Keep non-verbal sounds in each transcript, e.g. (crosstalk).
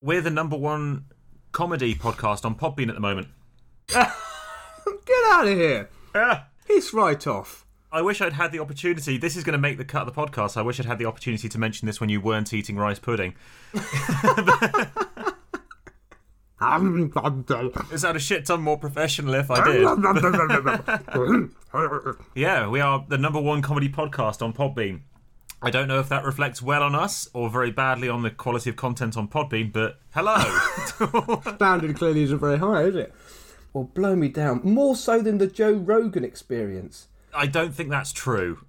We're the number one comedy podcast on Podbean at the moment. (laughs) Get out of here. Ah, It's right off. I wish I'd had the opportunity. This is going to make the cut of the podcast. I wish I'd had the opportunity to mention this when you weren't eating rice pudding. (laughs) It sounded a shit ton more professional if I did. (laughs) Yeah, we are the number one comedy podcast on Podbean. I don't know if that reflects well on us or very badly on the quality of content on Podbean, but hello. (laughs) Standard clearly isn't very high, is it? Well, blow me down. More so than the Joe Rogan experience. I don't think that's true.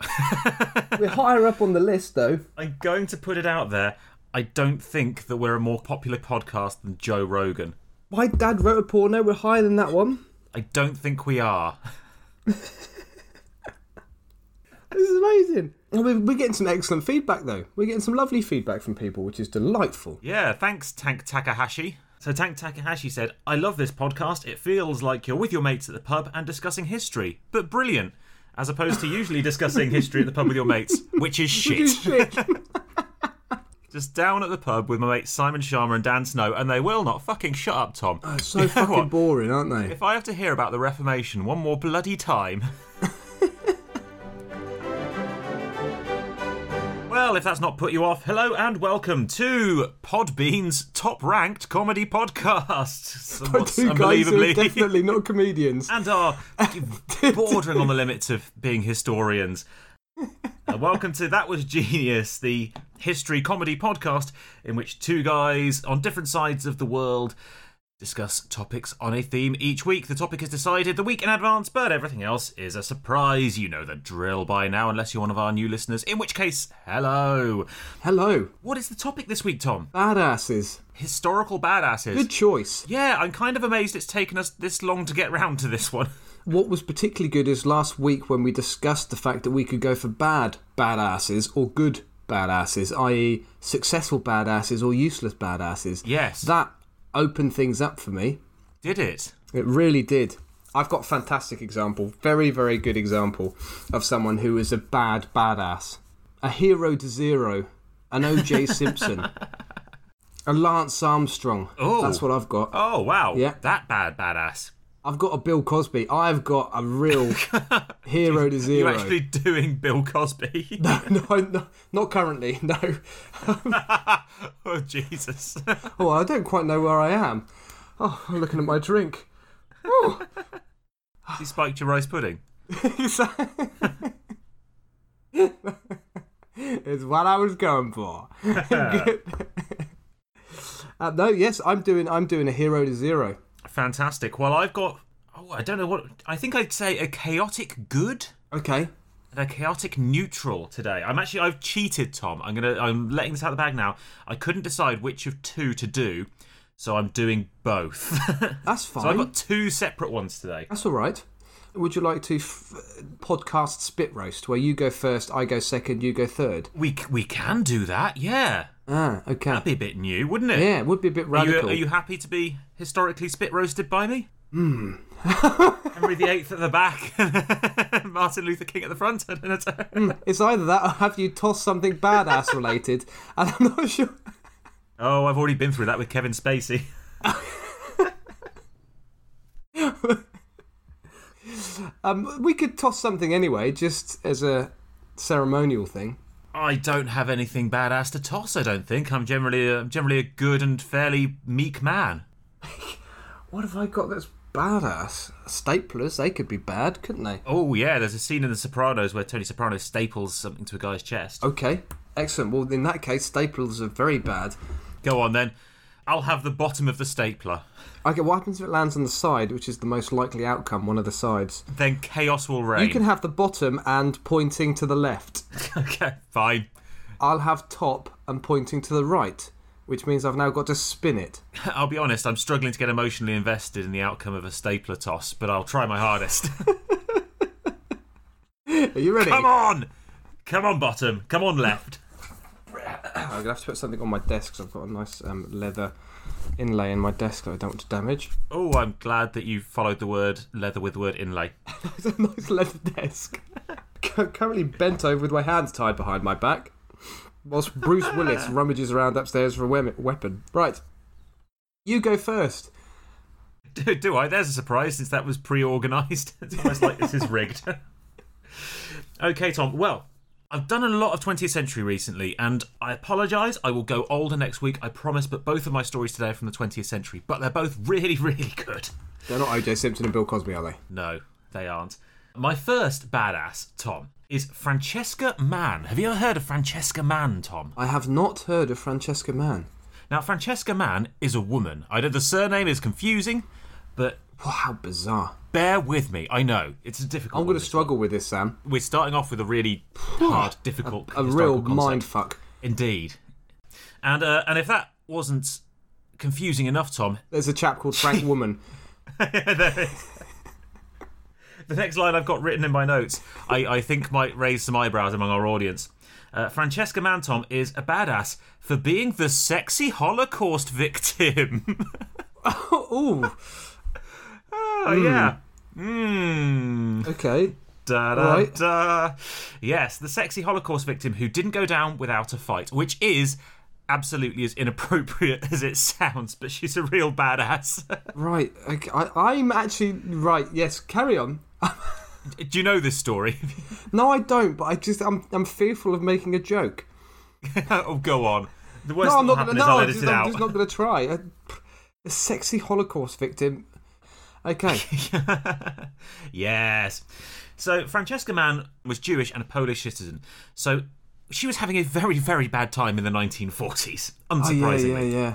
(laughs) We're higher up on the list, though. I'm going to put it out there. I don't think that we're a more popular podcast than Joe Rogan. My dad wrote a porno. We're higher than that one. I don't think we are. (laughs) This is amazing. Oh, and We're, getting some excellent feedback, though. We're getting some lovely feedback from people, which is delightful. Yeah, thanks, Tank Takahashi. So, Tank Takahashi said, I love this podcast. It feels like you're with your mates at the pub and discussing history, but brilliant, as opposed to usually discussing history at the pub with your mates, which is (laughs) shit. (laughs) Just down at the pub with my mates Simon Schama and Dan Snow, and they will not fucking shut up, Tom. Oh, so (laughs) fucking what? boring, aren't they? If I have to hear about the Reformation one more bloody time. Well, if that's not put you off, hello and welcome to Podbean's top ranked comedy podcast. (laughs) Somewhat Two guys who are unbelievably. definitely not comedians. and are (laughs) bordering on the limits of being historians. Uh, welcome to That Was Genius, the history comedy podcast in which two guys on different sides of the world discuss topics on a theme each week. The topic is decided the week in advance, but everything else is a surprise. You know the drill by now, unless you're one of our new listeners, in which case, hello. Hello. What is the topic this week, Tom? Badasses. Historical badasses. Good choice. Yeah, I'm kind of amazed it's taken us this long to get round to this one. (laughs) What was particularly good is last week when we discussed the fact that we could go for bad badasses or good badasses, i.e., successful badasses or useless badasses. Yes. That opened things up for me. Did it? It really did. I've got a fantastic example, very, very good example of someone who is a bad badass. A hero to zero, an OJ (laughs) Simpson, a Lance Armstrong. Oh. That's what I've got. Oh, wow. Yeah. That bad badass. I've got a Bill Cosby. I've got a real (laughs) hero to zero. You zero. actually doing Bill Cosby? (laughs) no, no, not currently. No. (laughs) oh Jesus! Oh, I don't quite know where I am. Oh, I'm looking at my drink. he spiked your rice pudding. it's what I was going for. uh, no, yes, I'm doing. I'm doing a hero to zero. Fantastic. Well, I've got. Oh, I don't know what. I think I'd say a chaotic good Okay. and a chaotic neutral today. I'm actually. I've cheated, Tom. I'm gonna. I'm letting this out of the bag now. I couldn't decide which of two to do, so I'm doing both. (laughs) That's fine. so I've got two separate ones today. That's all right. Would you like to f- podcast spit roast, where you go first, I go second, you go third? We c- we can do that. Yeah, Ah, okay. that'd be a bit new, wouldn't it? Yeah, it would be a bit Are you, radical. are you happy to be historically spit roasted by me? Hmm. (laughs) Henry VIII at the back, (laughs) Martin Luther King at the front. (laughs) I don't know. It's either that or have you tossed something badass related, and I'm not sure. Oh, I've already been through that with Kevin Spacey. Um, we could toss something anyway, just as a ceremonial thing. I don't have anything badass to toss. I don't think I'm generally a, generally a good and fairly meek man. (laughs) What have I got that's badass? Staplers, they could be bad, couldn't they? Oh yeah, there's a scene in The Sopranos where Tony Soprano staples something to a guy's chest. Okay, excellent. Well, in that case, staples are very bad. Go on then. I'll have the bottom of the stapler. Okay, what happens if it lands on the side, which is the most likely outcome, one of the sides? Then chaos will reign. You can have the bottom and pointing to the left. (laughs) okay, fine. I'll have top and pointing to the right, which means I've now got to spin it. (laughs) I'll be honest, I'm struggling to get emotionally invested in the outcome of a stapler toss, but I'll try my hardest. (laughs) Are you ready? Come on! Come on, bottom. Come on, left. I'm gonna have to put something on my desk because I've got a nice um, leather inlay in my desk that I don't want to damage. Oh, I'm glad that you followed the word leather with the word inlay. (laughs) It's a nice leather desk. currently bent over with my hands tied behind my back, whilst Bruce Willis (laughs) rummages around upstairs for a we- weapon. Right, You go first. Do, do I? There's a surprise since that was pre organised. (laughs) it's almost like this is rigged. okay, Tom. Well, I've done a lot of 20th century recently, and I apologise. I will go older next week, I promise, but both of my stories today are from the 20th century, but they're both really, (laughs) really good. They're not OJ Simpson and Bill Cosby, are they? No, they aren't. My first badass, Tom, is Francesca Mann. Have you ever heard of Francesca Mann, Tom? I have not heard of Francesca Mann. Now, Francesca Mann is a woman. I know the surname is confusing, but How bizarre. bear with me. I know it's a difficult. I'm going to struggle with this, Sam. We're starting off with a really hard, difficult, A historical real concept. mind fuck. Indeed. And uh, and if that wasn't confusing enough, Tom, There's a chap called Frank (laughs) Woman. the next line I've got written in my notes, I, I think might raise some eyebrows among our audience. Uh, Francesca Mantom is a badass for being the sexy Holocaust victim. (laughs) (laughs) Ooh, oh, hmm. yeah. Mmm. okay. Da, da, Right. da. Yes, the sexy Holocaust victim who didn't go down without a fight, which is absolutely as inappropriate (laughs) as it sounds, but she's a real badass. (laughs) Right. Okay. I, I'm actually. Right, yes, carry on. Do you know this story? (laughs) No, I don't, but I just. I'm, I'm fearful of making a joke. oh, go on. The worst No, I'm not going to. No, I'm just, I'm just not going to try. A, a sexy Holocaust victim. Okay. (laughs) yes. So Francesca Mann was Jewish and a Polish citizen. So she was having a very, very bad time in the 1940s, Oh, yeah, unsurprisingly. yeah, yeah.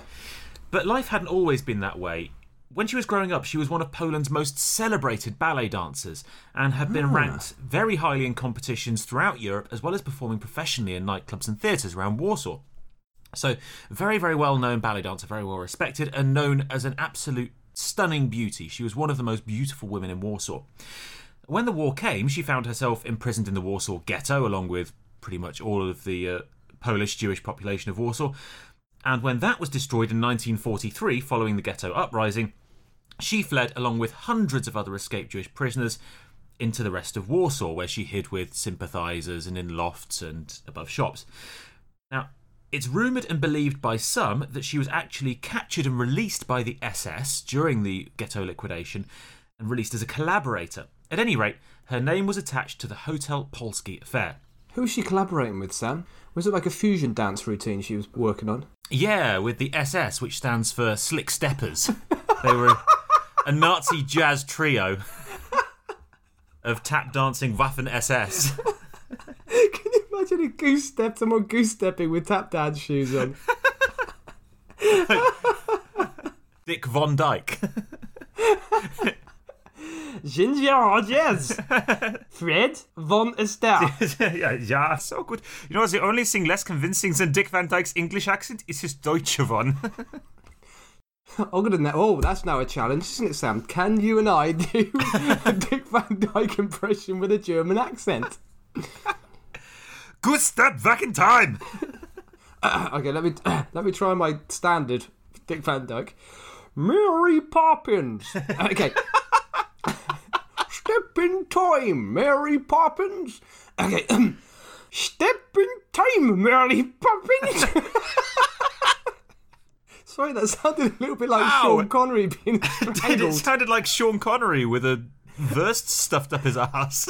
But life hadn't always been that way. When she was growing up, she was one of Poland's most celebrated ballet dancers and had been ah. ranked very highly in competitions throughout Europe, as well as performing professionally in nightclubs and theatres around Warsaw. So, very, very well known ballet dancer, very well respected, and known as an absolute stunning beauty. She was one of the most beautiful women in Warsaw. When the war came, she found herself imprisoned in the Warsaw ghetto, along with pretty much all of the uh, Polish Jewish population of Warsaw. And when that was destroyed in 1943, following the ghetto uprising, she fled along with hundreds of other escaped Jewish prisoners into the rest of Warsaw, where she hid with sympathisers and in lofts and above shops. Now, it's rumoured and believed by some that she was actually captured and released by the SS during the ghetto liquidation and released as a collaborator. At any rate, her name was attached to the Hotel Polski affair. Who was she collaborating with, Sam? Was it like a fusion dance routine she was working on? Yeah, with the SS, which stands for Slick Steppers. they were a Nazi jazz trio of tap dancing Waffen SS. (laughs) Can you imagine a goose step, someone goose stepping with tap dance shoes on? (laughs) Dick Von Dyke. (laughs) Ginger Rogers! (laughs) Fred von Astaire. yeah, yeah, so good. You know, the only thing less convincing than Dick Van Dyke's English accent is his Deutsche one. Oh, that's now a challenge, isn't it, Sam? Can you and I do a Dick Van Dyke impression with a German accent? Good step back in time. (laughs) Okay, let me (clears throat) let me try my standard Dick Van Dyke. Mary Poppins. (laughs) Okay. (laughs) Step in time, Mary Poppins. Okay. (clears throat) Step in time, Mary Poppins. Sorry, that sounded a little bit like Wow. Sean Connery being Did it sounded like Sean Connery with a verse stuffed up his ass.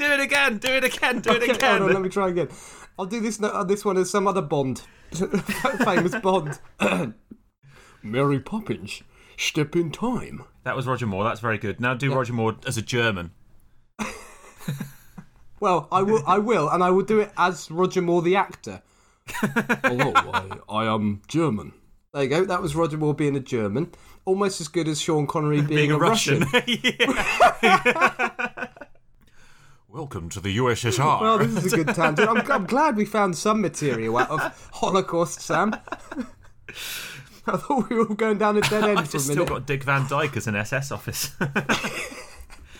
Do it again, do it again, do it Okay, again. hold on, let me try again. I'll do this no- uh, this one as some other Bond, (laughs) famous Bond. (coughs) Mary Poppins, step in time. That was Roger Moore. That's very good. Now do Roger Moore as a German. (laughs) Well, I will, I will, and I will do it as Roger Moore, the actor. (laughs) Hello, I, I am German. There you go. That was Roger Moore being a German, almost as good as Sean Connery being, Being a, Russian. Yeah. Welcome to the USSR. Well, this is a good tangent. I'm, I'm glad we found some material out of Holocaust, Sam. (laughs) I thought we were all going down a dead (laughs) end I've just still got Dick Van Dyke as an SS office. (laughs)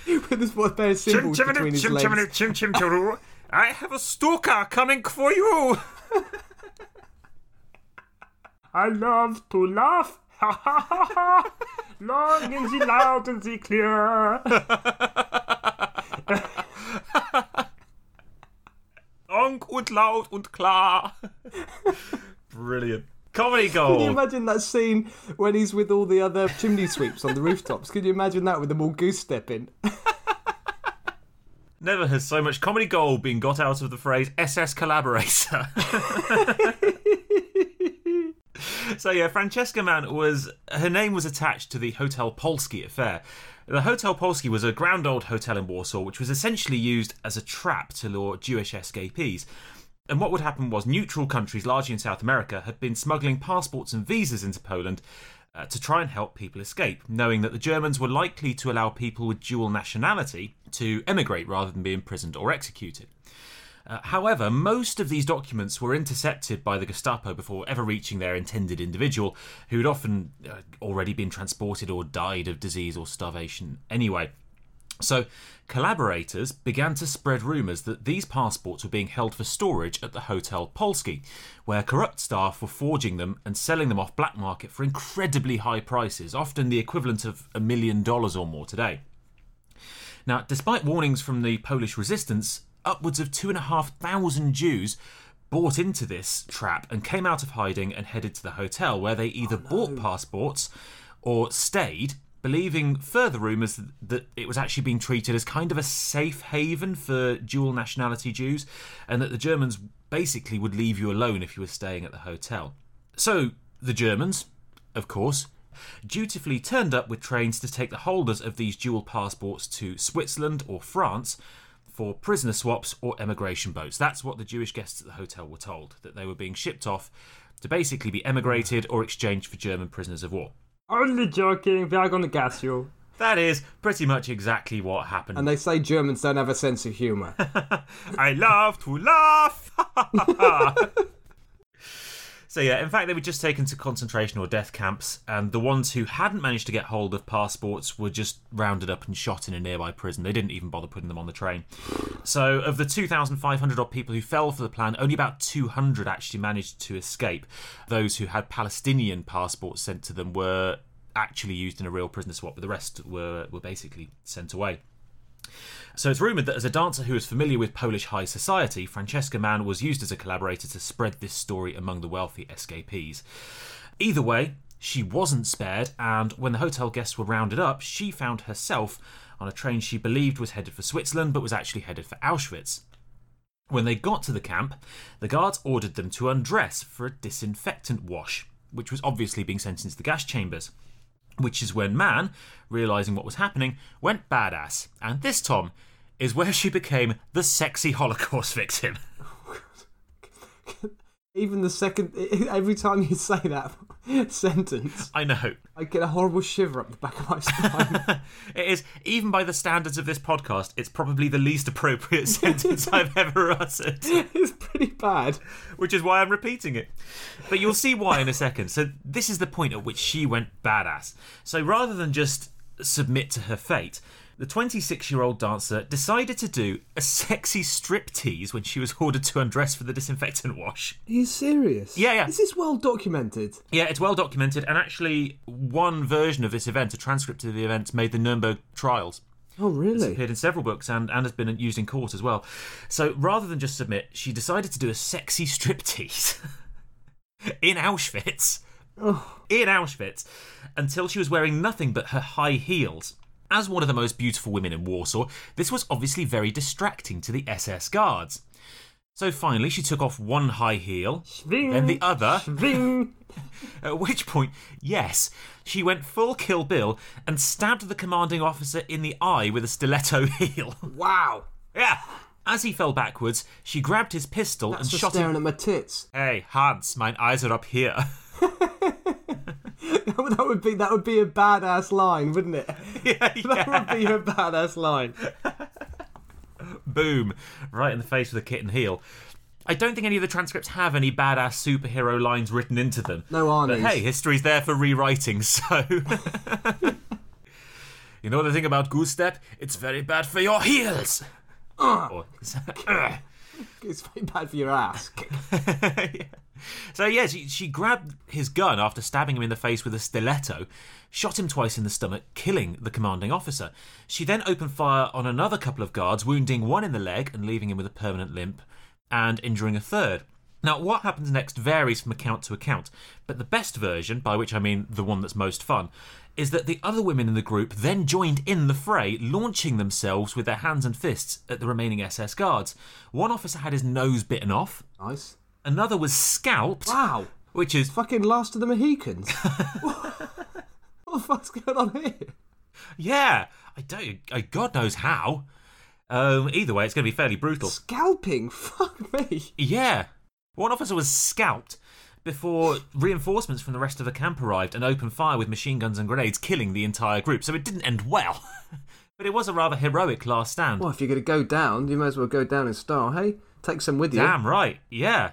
with this one pair of symbols between his legs. chim, chim, chim, I have a stalker coming for you. I love to laugh. Ha ha ha ha. Long and the loud and the clear. Long und laut und klar. (laughs) Brilliant. Comedy gold. Can you imagine that scene when he's with all the other chimney sweeps on the rooftops? Can you imagine that with them all goose stepping? (laughs) Never has so much comedy gold been got out of the phrase SS collaborator. so yeah, Francesca Mann was (laughs) her name was attached to the Hotel Polski affair. The Hotel Polski was a grand old hotel in Warsaw, which was essentially used as a trap to lure Jewish escapees. And what would happen was neutral countries, largely in South America, had been smuggling passports and visas into Poland uh, to try and help people escape, knowing that the Germans were likely to allow people with dual nationality to emigrate rather than be imprisoned or executed. Uh, however, most of these documents were intercepted by the Gestapo before ever reaching their intended individual, who had often uh, already been transported or died of disease or starvation anyway. So, collaborators began to spread rumours that these passports were being held for storage at the Hotel Polski, where corrupt staff were forging them and selling them off black market for incredibly high prices, often the equivalent of a million dollars or more today. Now, despite warnings from the Polish resistance, upwards of two and a half thousand Jews bought into this trap and came out of hiding and headed to the hotel, where they either oh, bought passports or stayed, believing further rumours that it was actually being treated as kind of a safe haven for dual nationality Jews, and that the Germans basically would leave you alone if you were staying at the hotel. So, the Germans, of course, dutifully turned up with trains to take the holders of these dual passports to Switzerland or France for prisoner swaps or emigration boats. That's what the Jewish guests at the hotel were told, that they were being shipped off to basically be emigrated or exchanged for German prisoners of war. Only joking, we are gonna gas you. That is pretty much exactly what happened. And they say Germans don't have a sense of humour. (laughs) I love to laugh. (laughs) so yeah, in fact, they were just taken to concentration or death camps, and the ones who hadn't managed to get hold of passports were just rounded up and shot in a nearby prison. They didn't even bother putting them on the train. So, of the 2,500 odd people who fell for the plan, only about 200 actually managed to escape. Those who had Palestinian passports sent to them were actually used in a real prisoner swap, but the rest were were basically sent away. So it's rumoured that as a dancer who was familiar with Polish high society, Francesca Mann was used as a collaborator to spread this story among the wealthy escapees. Either way, she wasn't spared, and when the hotel guests were rounded up, she found herself on a train she believed was headed for Switzerland but was actually headed for Auschwitz. When they got to the camp, the guards ordered them to undress for a disinfectant wash, which was obviously being sent into the gas chambers. Which is when Mann, realizing what was happening, went badass. And this, Tom, is where she became the sexy Holocaust victim. (laughs) Oh, Even the second, (laughs) every time you say that (laughs) sentence, I know. I get a horrible shiver up the back of my (laughs) spine. It is, even by the standards of this podcast, it's probably the least appropriate sentence I've ever uttered, it's pretty bad. which is why I'm repeating it. But you'll see why in a second. So, this is the point at which she went badass. So, rather than just submit to her fate, the 26 year old dancer decided to do a sexy striptease when she was ordered to undress for the disinfectant wash. Are you serious? Yeah, yeah. This is this well documented? Yeah, it's well documented, and actually, one version of this event, a transcript of the event, made the Nuremberg trials. Oh, really? appeared in several books and, and has been used in court as well. So rather than just submit, she decided to do a sexy striptease (laughs) in Auschwitz. Oh. In Auschwitz, until she was wearing nothing but her high heels. As one of the most beautiful women in Warsaw, this was obviously very distracting to the SS guards. So finally, she took off one high heel, Swing, then the other, (laughs) at which point, yes, she went full Kill Bill and stabbed the commanding officer in the eye with a stiletto (laughs) heel. Wow. Yeah. As he fell backwards, she grabbed his pistol That's and shot staring him. at my tits. Hey, Hans, mine eyes are up here. (laughs) (laughs) that would be that would be a badass line, wouldn't it? (laughs) yeah, (laughs) That would be a badass line. Boom. Right in the face with a kitten heel. I don't think any of the transcripts have any badass superhero lines written into them. No But Arnie's. hey, history's there for rewriting, so. you know the thing about goose step? It's very bad for your heels. Or- It's very bad for your ass. So yeah, she, she grabbed his gun after stabbing him in the face with a stiletto, shot him twice in the stomach, killing the commanding officer. She then opened fire on another couple of guards, wounding one in the leg and leaving him with a permanent limp, and injuring a third. Now, what happens next varies from account to account, but the best version, by which I mean the one that's most fun, is that the other women in the group then joined in the fray, launching themselves with their hands and fists at the remaining SS guards. One officer had his nose bitten off, Nice. Another was scalped, Wow. which is Fucking last of the Mohicans. (laughs) what the fuck's going on here? yeah, I don't, I, God knows how. Um, either way, it's going to be fairly brutal. Scalping? (laughs) Fuck me. Yeah. One officer was scalped before reinforcements from the rest of the camp arrived and opened fire with machine guns and grenades, killing the entire group. So it didn't end well. (laughs) but it was a rather heroic last stand. Well, if you're going to go down, you may as well go down in style. Hey, take some with you. Damn right, yeah.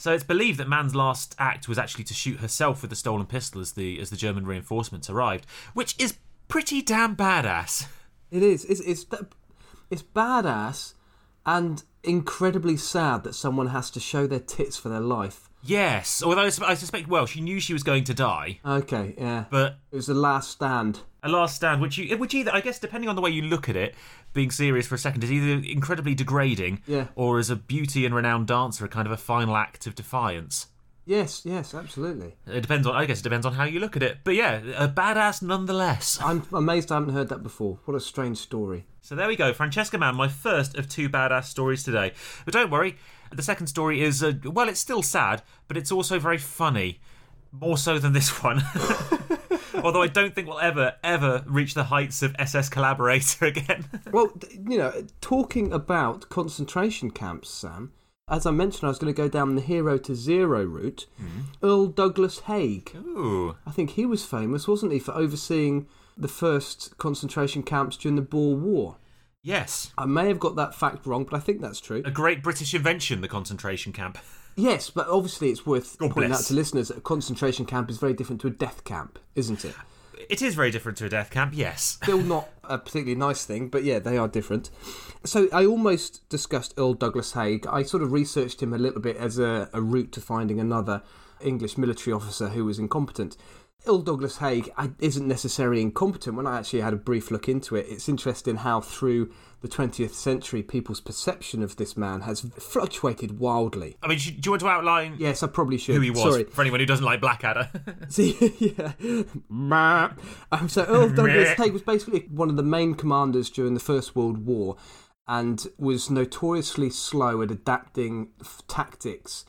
So it's believed that Mann's last act was actually to shoot herself with the stolen pistol as the as the German reinforcements arrived, which is pretty damn badass. It is. It's it's it's badass and incredibly sad that someone has to show their tits for their life. Yes, although I I suspect, well, she knew she was going to die, Okay, yeah. but It was the last stand. a last stand, which you, which either, I guess, depending on the way you look at it, being serious for a second, is either incredibly degrading, Yeah. or as a beauty and renowned dancer, a kind of a final act of defiance. Yes, yes, absolutely. It depends on, I guess, it depends on how you look at it. But yeah, a badass nonetheless. I'm amazed I haven't heard that before. What a strange story. So there we go, Francesca Mann, my first of two badass stories today. But don't worry, the second story is, uh, well, it's still sad, but it's also very funny. More so than this one. (laughs) Although I don't think we'll ever, ever reach the heights of SS Collaborator (laughs) again. Well, you know, talking about concentration camps, Sam, as I mentioned, I was going to go down the hero to zero route. Mm-hmm. Earl Douglas Haig. Ooh. I think he was famous, wasn't he, for overseeing the first concentration camps during the Boer War. Yes. I may have got that fact wrong, but I think that's true. A great British invention, the concentration camp. (laughs) Yes, but obviously it's worth God pointing bless. out to listeners that a concentration camp is very different to a death camp, isn't it? It is very different to a death camp, yes. (laughs) Still not a particularly nice thing, but yeah, they are different. So I almost discussed Earl Douglas Haig. I sort of researched him a little bit as a, a route to finding another English military officer who was incompetent. Earl Douglas Haig isn't necessarily incompetent. When I actually had a brief look into it, it's interesting how through the 20th century people's perception of this man has fluctuated wildly. I mean, do you want to outline Yes, I probably should. who he was Sorry. for anyone who doesn't like Blackadder? (laughs) (laughs) See, yeah. Um, so Earl (laughs) Douglas Haig was basically one of the main commanders during the First World War and was notoriously slow at adapting f- tactics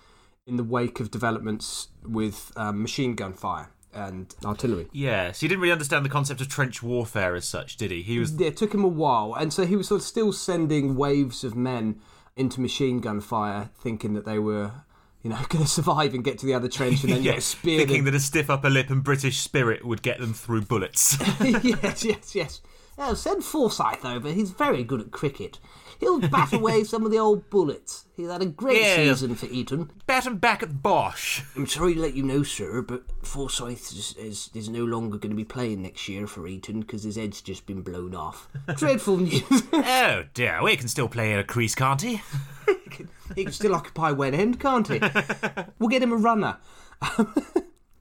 in the wake of developments with um, machine gun fire and artillery. yes, he didn't really understand the concept of trench warfare as such, did he? He was Yeah, it took him a while, and so he was sort of still sending waves of men into machine gun fire, thinking that they were, you know, (laughs) going to survive and get to the other trench and then yeah, (laughs) get speared. thinking in- that a stiff upper lip and British spirit would get them through bullets. (laughs) yes, yes, yes. Oh, send Forsyth over. He's very good at cricket. He'll bat away (laughs) some of the old bullets. He's had a great Yes. season for Eton. Bat him back at Boche. I'm sorry to let you know, sir, but Forsyth is, is, is no longer going to be playing next year for Eton because his head's just been blown off. (laughs) Dreadful news. Oh dear, we can still play at a crease, can't he? (laughs) he can still occupy Wen End, can't he? We'll get him a runner.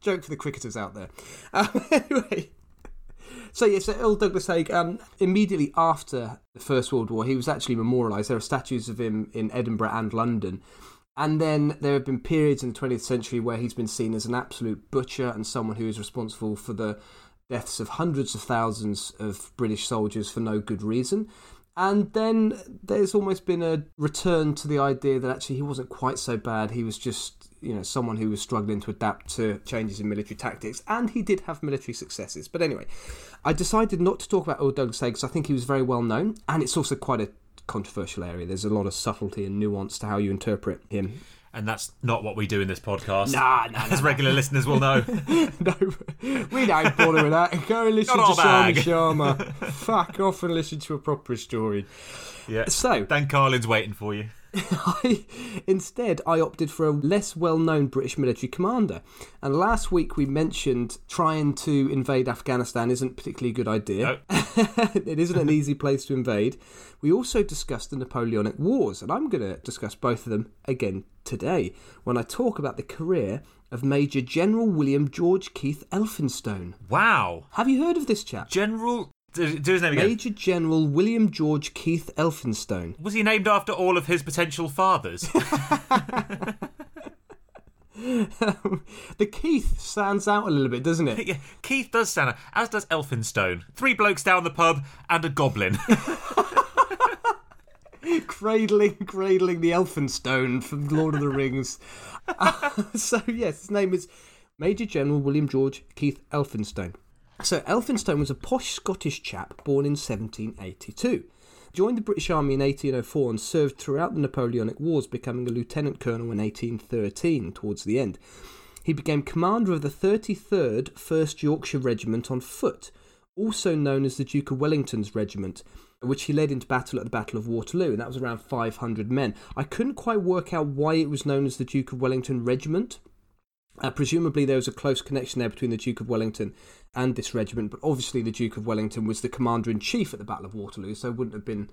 Joke for the cricketers out there. Um, anyway. So yes, so Earl Douglas Haig. Um, immediately after the First World War, he was actually memorialised. There are statues of him in Edinburgh and London. And then there have been periods in the 20th century where he's been seen as an absolute butcher and someone who is responsible for the deaths of hundreds of thousands of British soldiers for no good reason. And then there's almost been a return to the idea that actually he wasn't quite so bad. He was just, you know, someone who was struggling to adapt to changes in military tactics, and he did have military successes. But anyway, I decided not to talk about Old Douglas Haig because I think he was very well known, and it's also quite a controversial area. There's a lot of subtlety and nuance to how you interpret him. And that's not what we do in this podcast. Nah, nah, (laughs) As regular listeners will know. (laughs) no, we don't bother with that. Go and listen to Schama. Schama. Fuck off and listen to a proper story. Yeah. So, Dan Carlin's waiting for you. I, (laughs) instead, I opted for a less well known British military commander. And last week we mentioned trying to invade Afghanistan isn't particularly a good idea. (laughs) it isn't an easy place to invade. We also discussed the Napoleonic Wars, and I'm going to discuss both of them again today when I talk about the career of Major General William George Keith Elphinstone. Wow. Have you heard of this chap? General. Do, do his name again. Major General William George Keith Elphinstone. Was he named after all of his potential fathers? (laughs) the Keith stands out a little bit, doesn't it? Yeah, Keith does stand out, as does Elphinstone. Three blokes down the pub and a goblin. (laughs) cradling, cradling the Elphinstone from Lord of the Rings. Uh, (laughs) so yes, his name is Major General William George Keith Elphinstone. So Elphinstone was a posh Scottish chap born in 1782. Joined the British Army in 1804 and served throughout the Napoleonic Wars, becoming a lieutenant colonel in 1813 towards the end. He became commander of the 33rd 1st Yorkshire Regiment on foot, also known as the Duke of Wellington's Regiment, which he led into battle at the Battle of Waterloo, and that was around 500 men. I couldn't quite work out why it was known as the Duke of Wellington Regiment. Uh, presumably, there was a close connection there between the Duke of Wellington and this regiment, but obviously, the Duke of Wellington was the commander in chief at the Battle of Waterloo, so wouldn't have been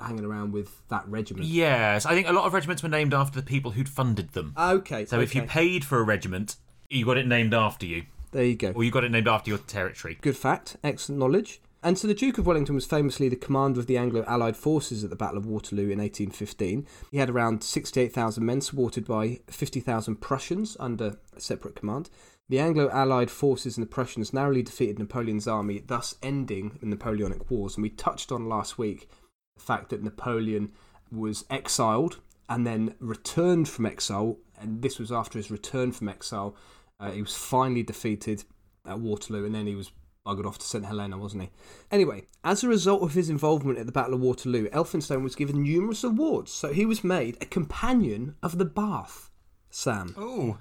hanging around with that regiment. yes, I think a lot of regiments were named after the people who'd funded them. Okay. So if you paid for a regiment, you got it named after you, there you go. or you got it named after your territory. Good fact, excellent knowledge. And so the Duke of Wellington was famously the commander of the Anglo Allied forces at the Battle of Waterloo in 1815. He had around 68,000 men supported by 50,000 Prussians under a separate command. The Anglo Allied forces and the Prussians narrowly defeated Napoleon's army, thus ending the Napoleonic Wars. And we touched on last week the fact that Napoleon was exiled and then returned from exile. And this was after his return from exile. Uh, he was finally defeated at Waterloo and then he was buggered off to St Helena, wasn't he? Anyway, as a result of his involvement at the Battle of Waterloo, Elphinstone was given numerous awards. So he was made a companion of the Bath. Sam, Oh,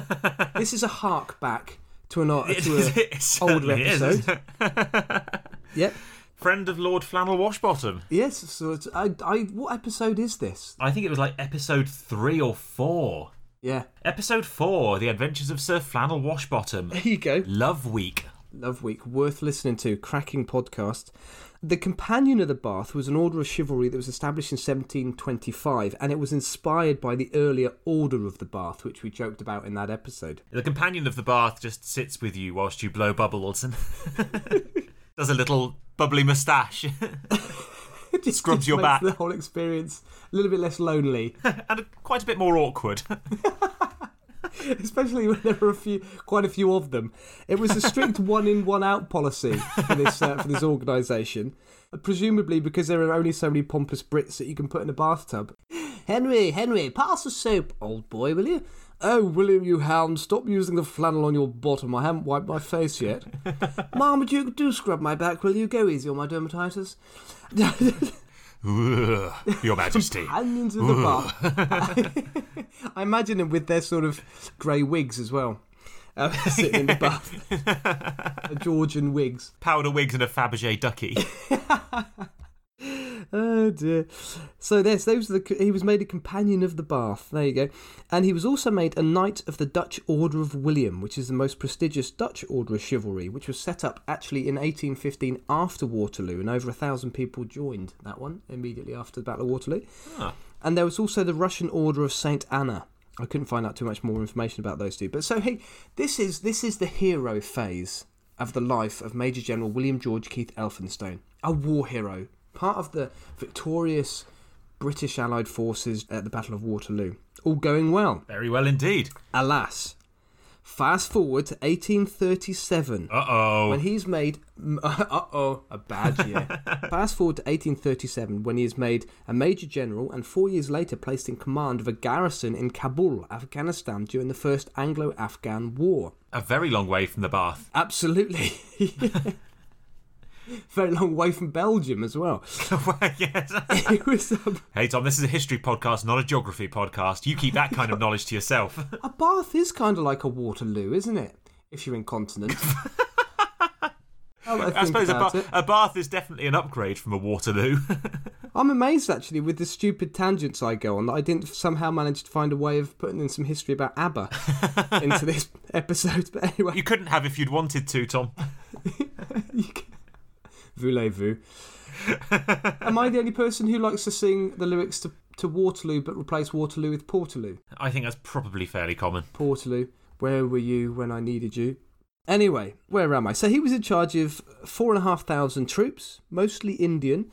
(laughs) this is a hark back to an to it, a it older episode. (laughs) Yep. Friend of Lord Flannel Washbottom. Yes. So it's, I, I, what episode is this? I think it was like episode three or four. Yeah. Episode four, The Adventures of Sir Flannel Washbottom. There you go. Love Week. Love Week, worth listening to, cracking podcast. The Companion of the Bath was an order of chivalry that was established in 1725, and it was inspired by the earlier Order of the Bath, which we joked about in that episode. The companion of the bath just sits with you whilst you blow bubbles and (laughs) does a little bubbly moustache (laughs) It just, Scrubs just your makes back. The whole experience a little bit less lonely, (laughs) and quite a bit more awkward. (laughs) especially when there were a few, quite a few of them. It was a strict one in, one out policy for this uh, for this organisation, presumably because there are only so many pompous Brits that you can put in a bathtub. Henry, Henry, pass the soap, old boy, will you? Oh, William, you hound, stop using the flannel on your bottom. I haven't wiped my face yet. (laughs) Marmaduke, do scrub my back, will you? Go easy on my dermatitis. (laughs) Your Majesty. (laughs) Companions of the bath. I imagine them with their sort of grey wigs as well. Uh, (laughs) sitting in the bath. (laughs) Georgian wigs. Powder wigs and a Fabergé ducky. Oh dear. So there's those are the he was made a companion of the bath. There you go. And he was also made a knight of the Dutch Order of William, which is the most prestigious Dutch order of chivalry, which was set up actually in 1815 after Waterloo, and over a thousand people joined that one immediately after the Battle of Waterloo. Ah. And there was also the Russian Order of Saint Anna. I couldn't find out too much more information about those two. But so hey, this is this is the hero phase of the life of Major General William George Keith Elphinstone, a war hero, part of the victorious British Allied forces at the Battle of Waterloo. All going well. Very well indeed. Alas, fast forward to 1837 Uh oh. when he's made (laughs) uh oh a bad year (laughs) fast forward to 1837 when he is made a major general and four years later placed in command of a garrison in kabul afghanistan during the first anglo-afghan war A very long way from the bath. absolutely (laughs) (laughs) very long way from belgium as well (laughs) yes. (laughs) it was um, Hey Tom, this is a history podcast, not a geography podcast. You keep that kind of knowledge to yourself. a bath is kind of like a waterloo isn't it if you're incontinent that I suppose a, ba- a bath is definitely an upgrade from a Waterloo. I'm amazed actually with the stupid tangents I go on that I didn't somehow manage to find a way of putting in some history about ABBA into this episode. But anyway, you couldn't have if you'd wanted to, Tom. Voulez-vous? (laughs) Am I the only person who likes to sing the lyrics to, to Waterloo but replace Waterloo with Portaloo? I think that's probably fairly common. Portaloo, where were you when I needed you? Anyway, where am I? So he was in charge of four and a half thousand troops, mostly Indian,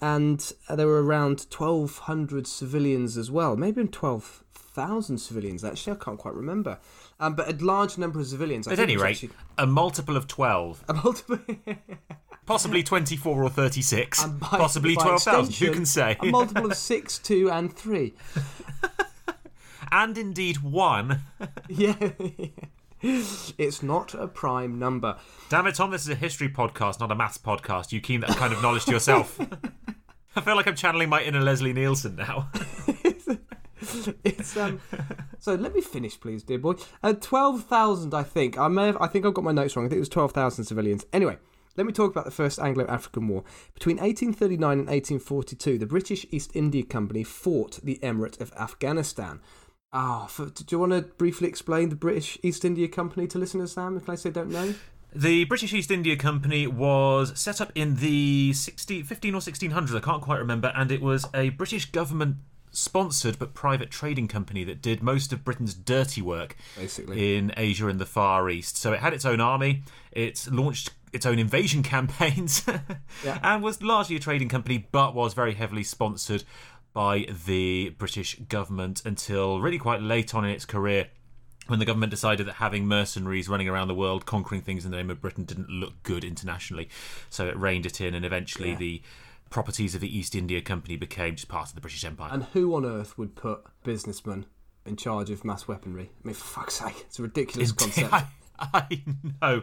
and uh, there were around 1,200 civilians as well. Maybe 12,000 thousand civilians. Actually, I can't quite remember, um, but a large number of civilians. I At any rate, actually a multiple of 12. a multiple. (laughs) Possibly 24 or 36. by- Possibly by 12,000. Who can say? a multiple of six, two, and three. (laughs) and indeed one. (laughs) Yeah. It's not a prime number. Damn it, Tom, this is a history podcast, not a maths podcast. You keep that kind of knowledge to yourself. I feel like I'm channeling my inner Leslie Nielsen now. It's um. So let me finish, please, dear boy. Uh, Twelve thousand, I think. I may have. I think I've got my notes wrong. I think it was twelve thousand civilians. Anyway, let me talk about the first Anglo-Afghan War. Between 1839 and 1842, the British East India Company fought the Emirate of Afghanistan. Ah, for, do you want to briefly explain the British East India Company to listeners, Sam, in case they don't know? The British East India Company was set up in the 60, 15 or 1600s, I can't quite remember, and it was a British government sponsored but private trading company that did most of Britain's dirty work Basically. in Asia and the Far East. So it had its own army, it launched its own invasion (laughs) campaigns, Yeah. and was largely a trading company, but was very heavily sponsored by the British government until really quite late on in its career when the government decided that having mercenaries running around the world conquering things in the name of Britain didn't look good internationally. So it reined it in, and eventually Yeah. the properties of the East India Company became just part of the British Empire. And who on earth would put businessmen in charge of mass weaponry? I mean, for fuck's sake, it's a ridiculous concept. I, I know.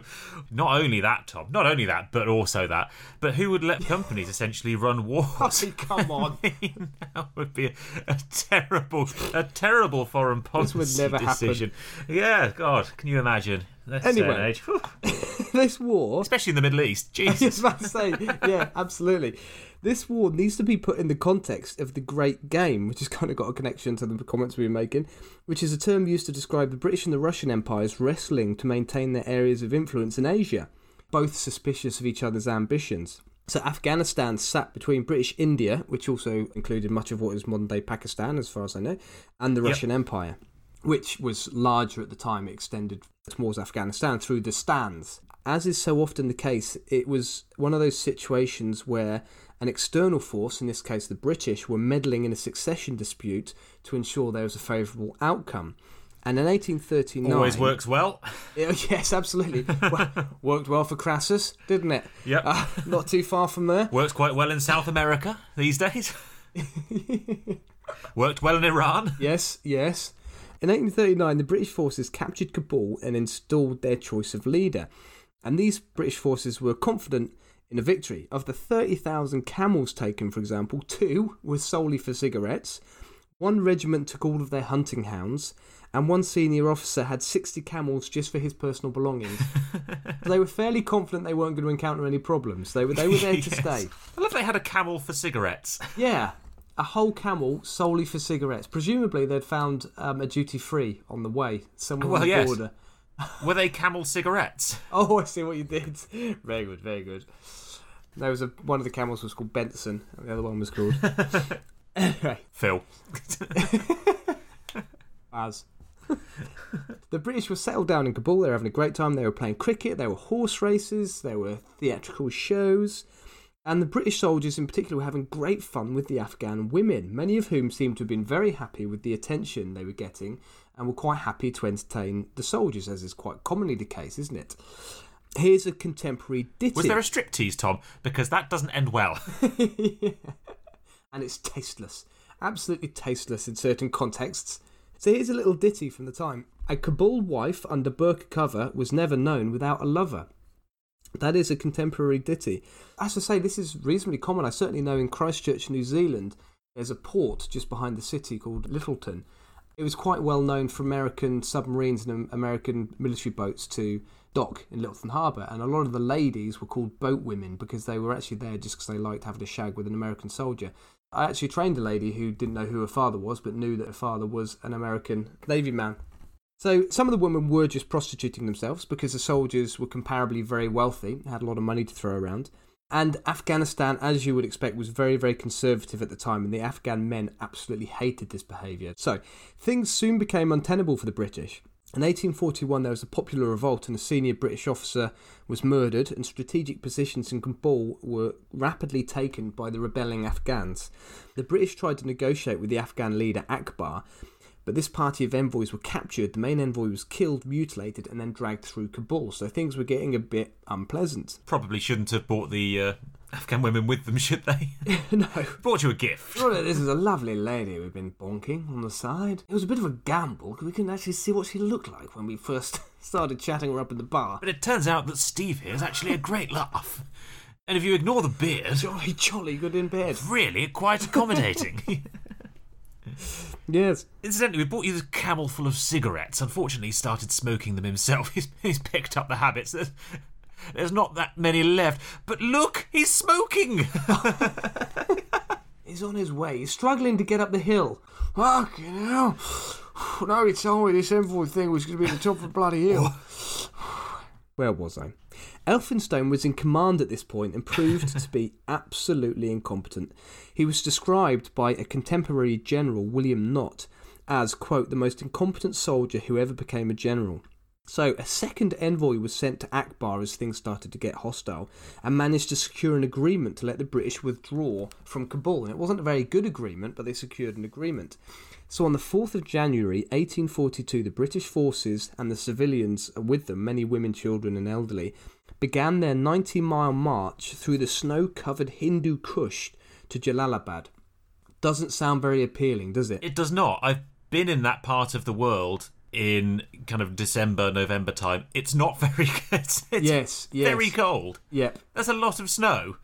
Not only that, Tom. Not only that, but also that. But who would let companies essentially run wars? (laughs) Oh, come on. (laughs) I mean, that would be a, a terrible, a terrible foreign policy would never happen. decision. Yeah, God, can you imagine? This Anyway. (laughs) this war especially in the Middle East. I was Jesus. about to say, yeah, absolutely. This war needs to be put in the context of the Great Game, which has kind of got a connection to the comments we were making, which is a term used to describe the British and the Russian empires wrestling to maintain their areas of influence in Asia, both suspicious of each other's ambitions. So Afghanistan sat between British India, which also included much of what is modern day Pakistan, as far as I know, and the Yep. Russian Empire, which was larger at the time. It extended towards Afghanistan through the stands. As is so often the case, it was one of those situations where an external force, in this case the British, were meddling in a succession dispute to ensure there was a favourable outcome. And in 1839, Always works well. (laughs) Yes, absolutely. well, worked well for Crassus, didn't it? Yep. Uh, not too far from there. Works quite well in South America these days. (laughs) Worked well in Iran. Yes, yes. In 1839, the British forces captured Kabul and installed their choice of leader. And these British forces were confident in a victory. Of the 30,000 camels taken, for example, two were solely for cigarettes, one regiment took all of their hunting hounds, and one senior officer had 60 camels just for his personal belongings. (laughs) they were fairly confident they weren't going to encounter any problems. They were, they were there to (laughs) Yes. stay. I love they had a camel for cigarettes. (laughs) Yeah, a whole camel solely for cigarettes. Presumably, they'd found um, a duty free on the way somewhere Well, on the yes. border. Were they camel cigarettes? (laughs) Oh, I see what you did. Very good, very good. There was a one of the camels was called Benson, and the other one was called (laughs) anyway Phil. (laughs) Baz. the British were settled down in Kabul. They were having a great time. They were playing cricket. There were horse races. There were theatrical shows. And the British soldiers, in particular, were having great fun with the Afghan women, many of whom seemed to have been very happy with the attention they were getting and we were quite happy to entertain the soldiers, as is quite commonly the case, isn't it? Here's a contemporary ditty. Was there a striptease, Tom? Because that doesn't end well. (laughs) (laughs) and it's tasteless. Absolutely tasteless in certain contexts. So here's a little ditty from the time. A Kabul wife under burqa cover was never known without a lover. That is a contemporary ditty. As I say, this is reasonably common. I certainly know in Christchurch, New Zealand, there's a port just behind the city called Lyttelton. It was quite well known for American submarines and American military boats to dock in Lyttelton Harbour, and a lot of the ladies were called boat women because they were actually there just because they liked having a shag with an American soldier. I actually trained a lady who didn't know who her father was, but knew that her father was an American Navy man. So some of the women were just prostituting themselves because the soldiers were comparably very wealthy, had a lot of money to throw around. And Afghanistan, as you would expect, was very, very conservative at the time, and the Afghan men absolutely hated this behaviour. So things soon became untenable for the British. In 1841, there was a popular revolt, and a senior British officer was murdered, and strategic positions in Kabul were rapidly taken by the rebelling Afghans. The British tried to negotiate with the Afghan leader Akbar, But this party of envoys were captured, the main envoy was killed, mutilated, and then dragged through Kabul. So things were getting a bit unpleasant. Probably shouldn't have brought the uh, (laughs) Afghan women with them, should they? (laughs) (laughs) no. brought you a gift. This is a lovely lady we've been bonking on the side. It was a bit of a gamble because we couldn't actually see what she looked like when we first started chatting her up in the bar. But it turns out that Steve here is actually a great laugh. And if you ignore the beard, Jolly, jolly good in bed. really quite accommodating. Yes. Incidentally, we bought you this camel full of cigarettes. Unfortunately, he started smoking them himself. (laughs) He's, he's picked up the habits. There's, there's not that many left. But look, he's smoking! (laughs) He's on his way. He's struggling to get up the hill. Fucking hell. (sighs) No, he told me this envoy thing was going to be at the top of the bloody hill. (sighs) Where was I? Elphinstone was in command at this point and proved to be (laughs) absolutely incompetent. He was described by a contemporary general, William Nott, as, quote, the most incompetent soldier who ever became a general. So, a second envoy was sent to Akbar as things started to get hostile and managed to secure an agreement to let the British withdraw from Kabul. And it wasn't a very good agreement, but they secured an agreement. So, on the 4th of January 1842, the British forces and the civilians uh, with them, many women, children, and elderly, began their 90 mile march through the snow covered Hindu Kush to Jalalabad. Doesn't sound very appealing, does it? it does not. I've been in that part of the world in kind of December, November time. It's not (laughs) very good. It's Yes, yes. very cold. Yep. There's a lot of snow.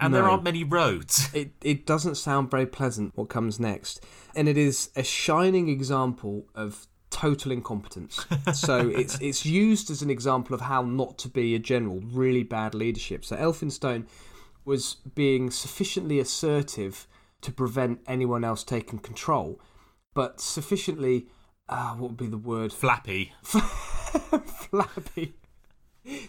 And there aren't many roads. (laughs) it, it doesn't sound very pleasant what comes next. And it is a shining example of total incompetence. so it's (laughs) it's used as an example of how not to be a general, really bad leadership. So Elphinstone was being sufficiently assertive to prevent anyone else taking control, but sufficiently uh, what would be the word Flappy. (laughs) flappy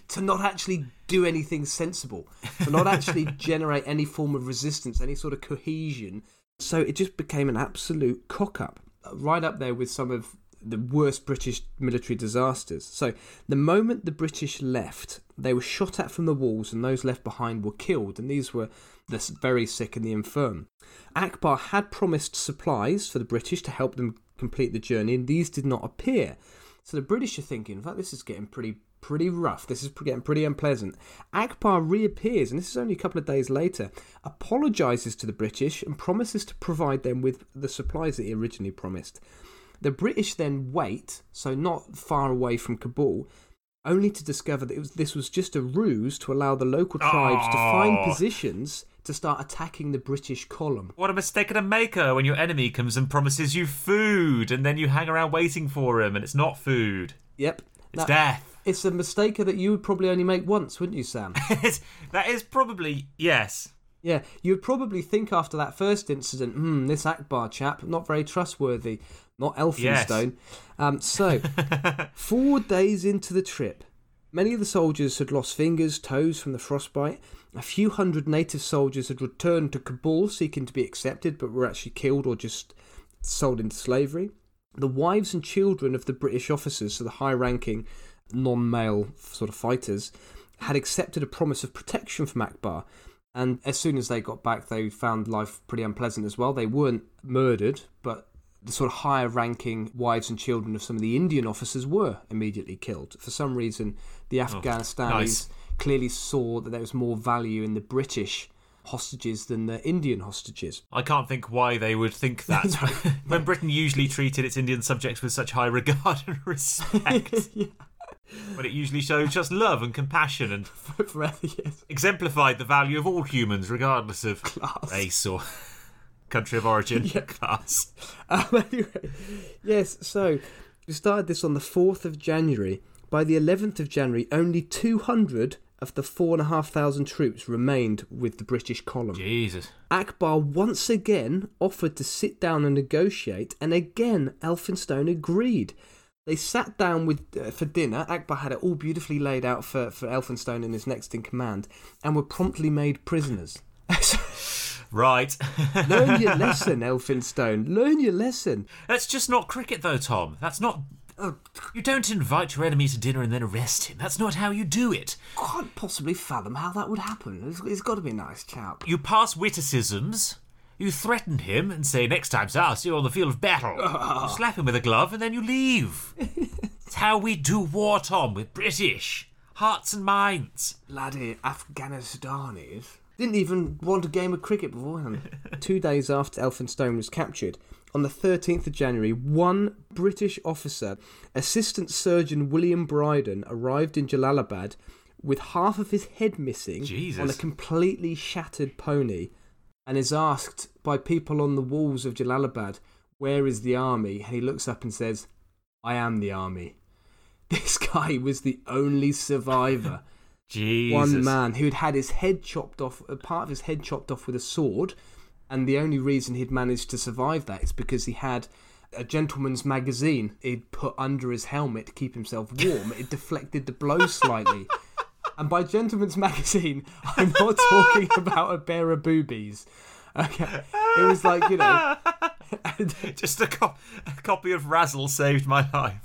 to not actually do anything sensible, to not actually (laughs) generate any form of resistance, any sort of cohesion. So it just became an absolute cock up, right up there with some of the worst British military disasters. So the moment the British left, they were shot at from the walls, and those left behind were killed, and these were the very sick and the infirm. Akbar had promised supplies for the British to help them complete the journey, and these did not appear. So the British are thinking, in fact, this is getting pretty pretty rough. This is getting pretty unpleasant. Akbar reappears, and this is only a couple of days later, apologises to the British and promises to provide them with the supplies that he originally promised. The British then wait, so not far away from Kabul, only to discover that it was, this was just a ruse to allow the local tribes to find Oh. positions to start attacking the British column. What a mistake to make when your enemy comes and promises you food and then you hang around waiting for him and it's not food. Yep. It's that- death. It's a mistake that you would probably only make once, wouldn't you, Sam? (laughs) That is probably, yes. Yeah, you would probably think after that first incident, hmm, this Akbar chap, not very trustworthy, not Elphinstone. Um, so, (laughs) four days into the trip, many of the soldiers had lost fingers, toes from the frostbite. A few hundred native soldiers had returned to Kabul seeking to be accepted, but were actually killed or just sold into slavery. The wives and children of the British officers, so the high ranking non male sort of fighters, had accepted a promise of protection from Akbar. And as soon as they got back, they found life pretty unpleasant as well. They weren't murdered, but the sort of higher ranking wives and children of some of the Indian officers were immediately killed. For some reason, the oh, Afghanistanis nice. clearly saw that there was more value in the British hostages than the Indian hostages. I can't think why they would think that. (laughs) (laughs) when Britain usually treated its Indian subjects with such high (laughs) regard and respect. yeah. But it usually shows just love and compassion and (laughs) Forever, yes. exemplified the value of all humans, regardless of Class. race or (laughs) country of origin, Yeah. class. (laughs) Um, anyway, yes, so we started this on the 4th of January. By the 11th of January, only 200 of the 4,500 troops remained with the British column. Jesus. Akbar once again offered to sit down and negotiate, and again Elphinstone agreed. They sat down with uh, for dinner. Akbar had it all beautifully laid out for, for Elphinstone and his next in command, and were promptly made prisoners. (laughs) Right. (laughs) Learn your (laughs) lesson, Elphinstone. Learn your lesson. That's just not cricket, though, Tom. That's not. You don't invite your enemy to dinner and then arrest him. That's not how you do it. Can't possibly fathom how that would happen. He's- he's got to be a nice chap. You pass witticisms. You threaten him and say, Next time, sir, I'll see you on the field of battle. Ah. you slap him with a glove and then you leave. (laughs) it's how we do war, Tom, with British. Hearts and minds. Laddie, Afghanistanis. Didn't even want a game of cricket beforehand. (laughs) Two days after Elphinstone was captured, on the 13th of January, one British officer, Assistant Surgeon William Brydon, arrived in Jalalabad with half of his head missing Jesus. on a completely shattered pony and is asked by people on the walls of Jalalabad, Where is the army? And he looks up and says, I am the army. (laughs) This guy was the only survivor (laughs) Jesus. one man who'd had his head chopped off, a part of his head chopped off with a sword, and the only reason he'd managed to survive that is because he had a gentleman's magazine he'd put under his helmet to keep himself warm. it (laughs) deflected the blow slightly. And by gentleman's (laughs) magazine, I'm not talking (laughs) about a pair of boobies. Okay, it was like you know, (laughs) Just a, co- a copy of Razzle saved my life.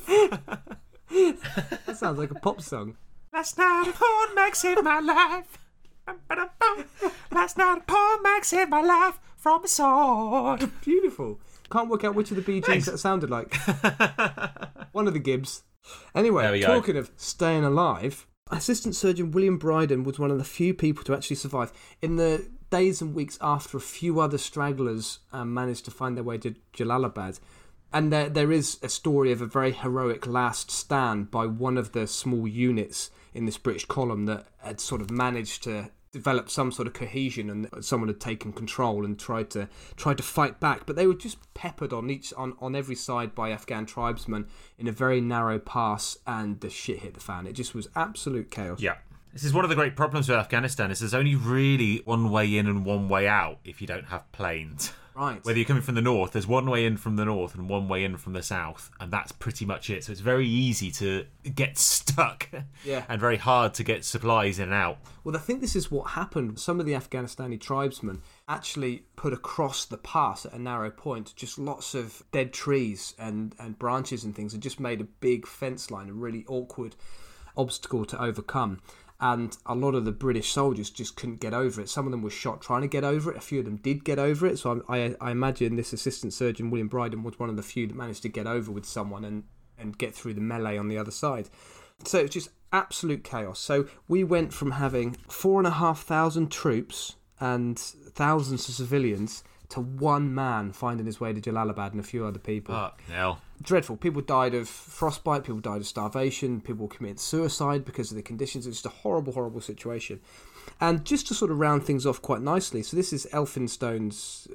that sounds like a pop song. Last night a porn mag saved my life. Bum, ba-dum, bum. Last night a porn mag saved my life from a sword. Beautiful. Can't work out which of the Bee Gees Thanks. that sounded like. One of the Gibbs. Anyway, There go. talking of staying alive, Assistant Surgeon William Brydon was one of the few people to actually survive. In the days and weeks after, a few other stragglers um, managed to find their way to Jalalabad. And there, there is a story of a very heroic last stand by one of the small units in this British column that had sort of managed to develop some sort of cohesion and someone had taken control and tried to tried to fight back but they were just peppered on each on, on every side by Afghan tribesmen in a very narrow pass and the shit hit the fan it just was absolute chaos Yeah. This is one of the great problems with Afghanistan is there's only really one way in and one way out if you don't have planes. (laughs) right Whether you're coming from the north, there's one way in from the north and one way in from the south, and that's pretty much it. So it's very easy to get (laughs) stuck Yeah. and very hard to get supplies in and out. Well, I think this is what happened. Some of the Afghanistani tribesmen actually put across the pass at a narrow point just lots of dead trees and, and branches and things and just made a big fence line, a really awkward obstacle to overcome. And a lot of the British soldiers just couldn't get over it. Some of them were shot trying to get over it. A few of them did get over it. So I, I, imagine this assistant surgeon, William Brydon, was one of the few that managed to get over with someone and, and get through the melee on the other side. So it's just absolute chaos. So we went from having four and a half thousand troops and thousands of civilians to one man finding his way to Jalalabad and a few other people. Fuck hell. Dreadful. People died of frostbite, people died of starvation, people committed suicide because of the conditions. It's just a horrible, horrible situation. And just to sort of round things off quite nicely, so this is Elphinstone's.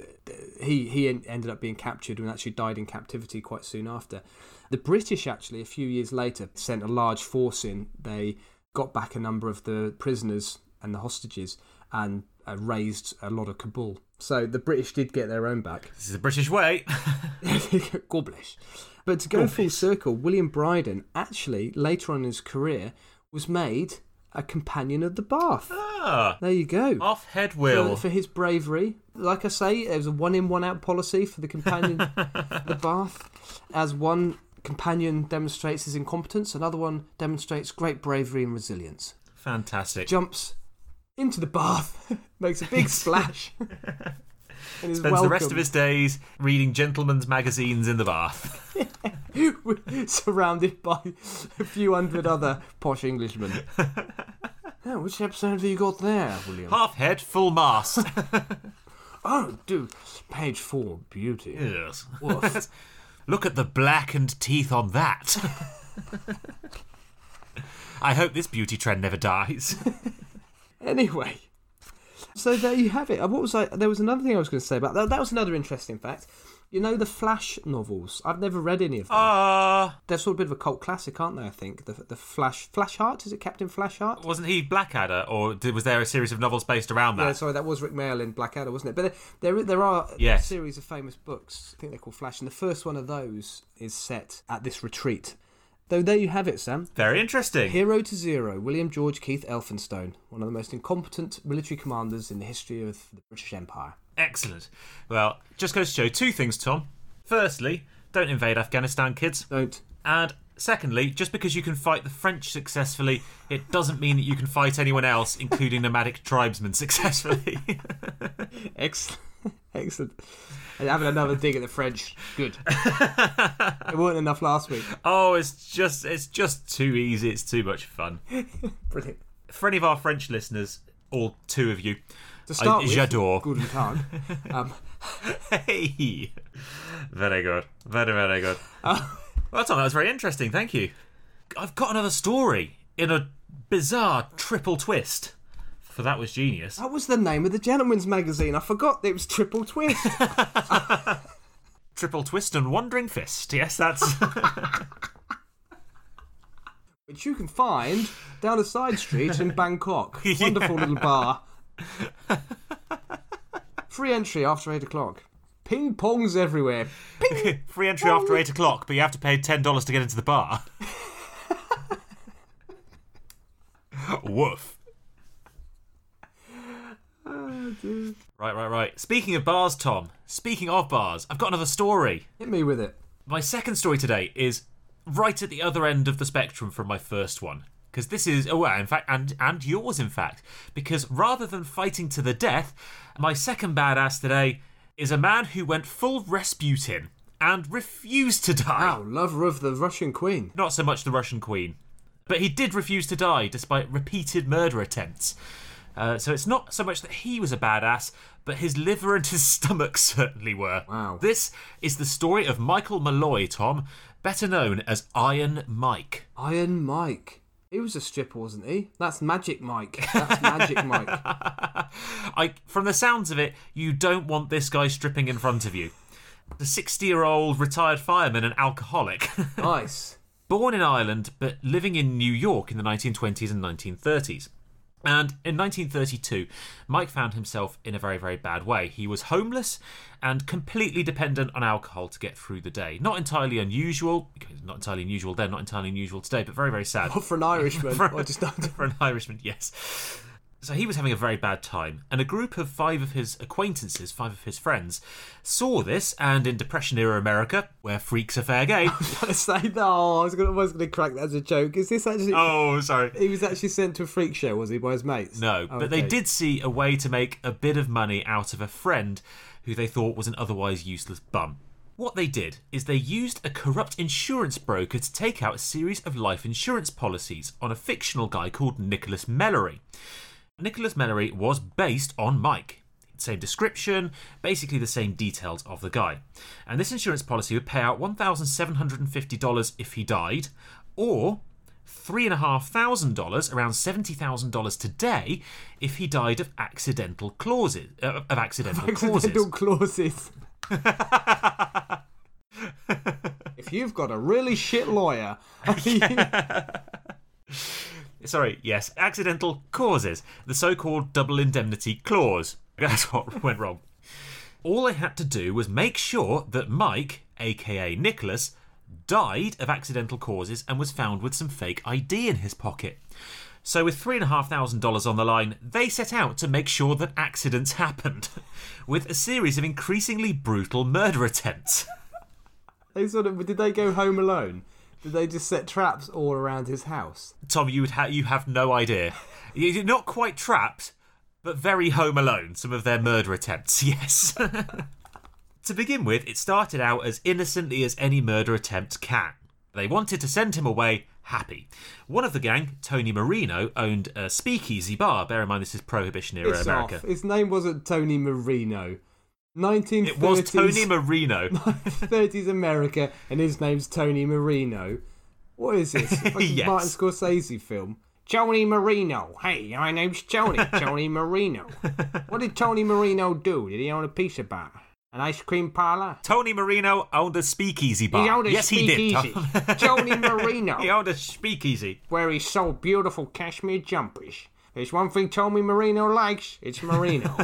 He he ended up being captured and actually died in captivity quite soon after. The British actually, a few years later, sent a large force in. They got back a number of the prisoners and the hostages and uh, razed a lot of Kabul. So the British did get their own back. This is the British way. (laughs) (laughs) God bless. But to go full circle, William Brydon actually later on in his career was made a companion of the Bath. ah, There you go. off head For, will. for his bravery. Like I say, there was a one in, one out policy for the companion, of (laughs) the Bath. As one companion demonstrates his incompetence, another one demonstrates great bravery and resilience. Fantastic. Jumps into the bath, (laughs) makes a big splash, (laughs) Spends the rest of his days reading gentlemen's magazines in the bath. (laughs) surrounded by a few hundred other posh Englishmen. Oh, which episode have you got there, William? Half head, full mast. Oh, do page four, beauty. yes. Woof. Look at the blackened teeth on that. I hope this beauty trend never dies. Anyway, so there you have it. Uh, What was I? There was another thing I was going to say about that. That was another interesting fact. You know the Flash novels. I've never read any of them. Ah, They're sort of a bit of a cult classic, aren't they? I think the the Flash Flashheart is it Captain Flashheart? wasn't he Blackadder, or did, was there a series of novels based around that? Yeah, sorry, that was Rick Mayall in Blackadder, wasn't it? But there, there, there are Yes. a series of famous books. I think they're called Flash, and the first one of those is set at this retreat. Though there you have it, Sam. Very interesting. Hero to Zero, William George Keith Elphinstone, one of the most incompetent military commanders in the history of the British Empire. Excellent. Well, just goes to show two things, Tom. Firstly, don't invade Afghanistan, kids. Don't. And secondly, just because you can fight the French successfully, it doesn't mean that you can fight anyone else, including nomadic tribesmen, (laughs) successfully. (laughs) Excellent. (laughs) Excellent. And having another dig at the French. Good. (laughs) it wasn't enough last week. Oh, it's just it's just too easy. It's too much fun. (laughs) Brilliant. For any of our French listeners, all two of you, To start I- with, j'adore. Guten Tag. Um, hey, very good, very very good. well, Tom, that was very interesting. Thank you. I've got another story in a bizarre triple twist. For that was genius. that was the name of the gentleman's magazine. I forgot it was Triple Twist. (laughs) Triple twist and wandering fist. Yes, that's. (laughs) which you can find down a side street in Bangkok. (laughs) Wonderful little bar. Free entry after 8 o'clock. Ping pongs everywhere. Free entry after eight o'clock, but you have to pay ten dollars to get into the bar. Woof. Right, right, right. Speaking of bars, Tom. Speaking of bars, I've got another story. Hit me with it. My second story today is right at the other end of the spectrum from my first one. Because this is, oh, well, in fact, and, and yours, in fact. Because rather than fighting to the death, my second badass today is a man who went full Rasputin and refused to die. Wow, lover of the Russian Queen. Not so much the Russian Queen. But he did refuse to die despite repeated murder attempts. Uh, so it's not so much that he was a badass, but his liver and (laughs) his stomach certainly were. Wow. This is the story of Michael Malloy, Tom, better known as Iron Mike. Iron Mike. He was a stripper, wasn't he? That's Magic Mike. That's Magic Mike. (laughs) I, from the sounds of it, you don't want this guy stripping in front of you. The 60 year old retired fireman and alcoholic. (laughs) Nice. Born in Ireland, but living in New York in the 1920s and 1930s. And in 1932, Mike found himself in a very, very bad way. He was homeless and completely dependent on alcohol to get through the day. Not entirely unusual, not entirely unusual then, not entirely unusual today, but very, very sad. What (laughs) for an Irishman? (laughs) Just don't. (laughs) For an Irishman, yes. So he was having a very bad time, and a group of five of his acquaintances, five of his friends, saw this, and in Depression era America, where freaks are fair game. I say that. Oh, I was gonna, almost going to crack that as a joke. Is this actually? oh, sorry. He was actually sent to a freak show, was he, by his mates? No, but they did see a way to make a bit of money out of a friend who they thought was an otherwise useless bum. What they did is they used a corrupt insurance broker to take out a series of life insurance policies on a fictional guy called Nicholas Mellory. Nicholas Mellory was based on Mike. Same description, basically the same details of the guy. And this insurance policy would pay out $1,750 if he died, or $3,500, around $70,000 today, if he died of accidental clauses. Uh, of accidental, accidental causes. clauses. (laughs) (laughs) if you've got a really shit lawyer, (laughs) Sorry, yes, accidental causes. The so called double indemnity clause. (laughs) That's what went wrong. All they had to do was make sure that Mike, aka Nicholas, died of accidental causes and was found with some fake ID in his pocket. So, with $3,500 on the line, they set out to make sure that accidents (laughs) happened, with a series of increasingly brutal murder attempts. they sort of did they go home alone? Did they just set traps all around his house? Tom, you would ha- you have no idea. You're not quite trapped, but very home alone. Some of their murder attempts, (laughs) yes. (laughs) to begin with, it started out as innocently as any murder attempt can. They wanted to send him away happy. One of the gang, Tony Marino, owned a speakeasy bar. Bear in mind this is Prohibition era America. off. His name wasn't Tony Marino. 1930s, It was Tony Marino. (laughs) 30s America, and his name's Tony Marino. What is this? (laughs) Yes. Martin Scorsese film. Tony Marino. Hey, my name's Tony. Tony (laughs) Marino. What did Tony Marino do? Did he own a pizza bar? An ice cream parlor? Tony Marino owned a speakeasy bar. He owned a yes, he did. Tony Marino. he owned a speakeasy. where he sold beautiful cashmere jumpers. There's one thing Tony Marino likes, it's Marino.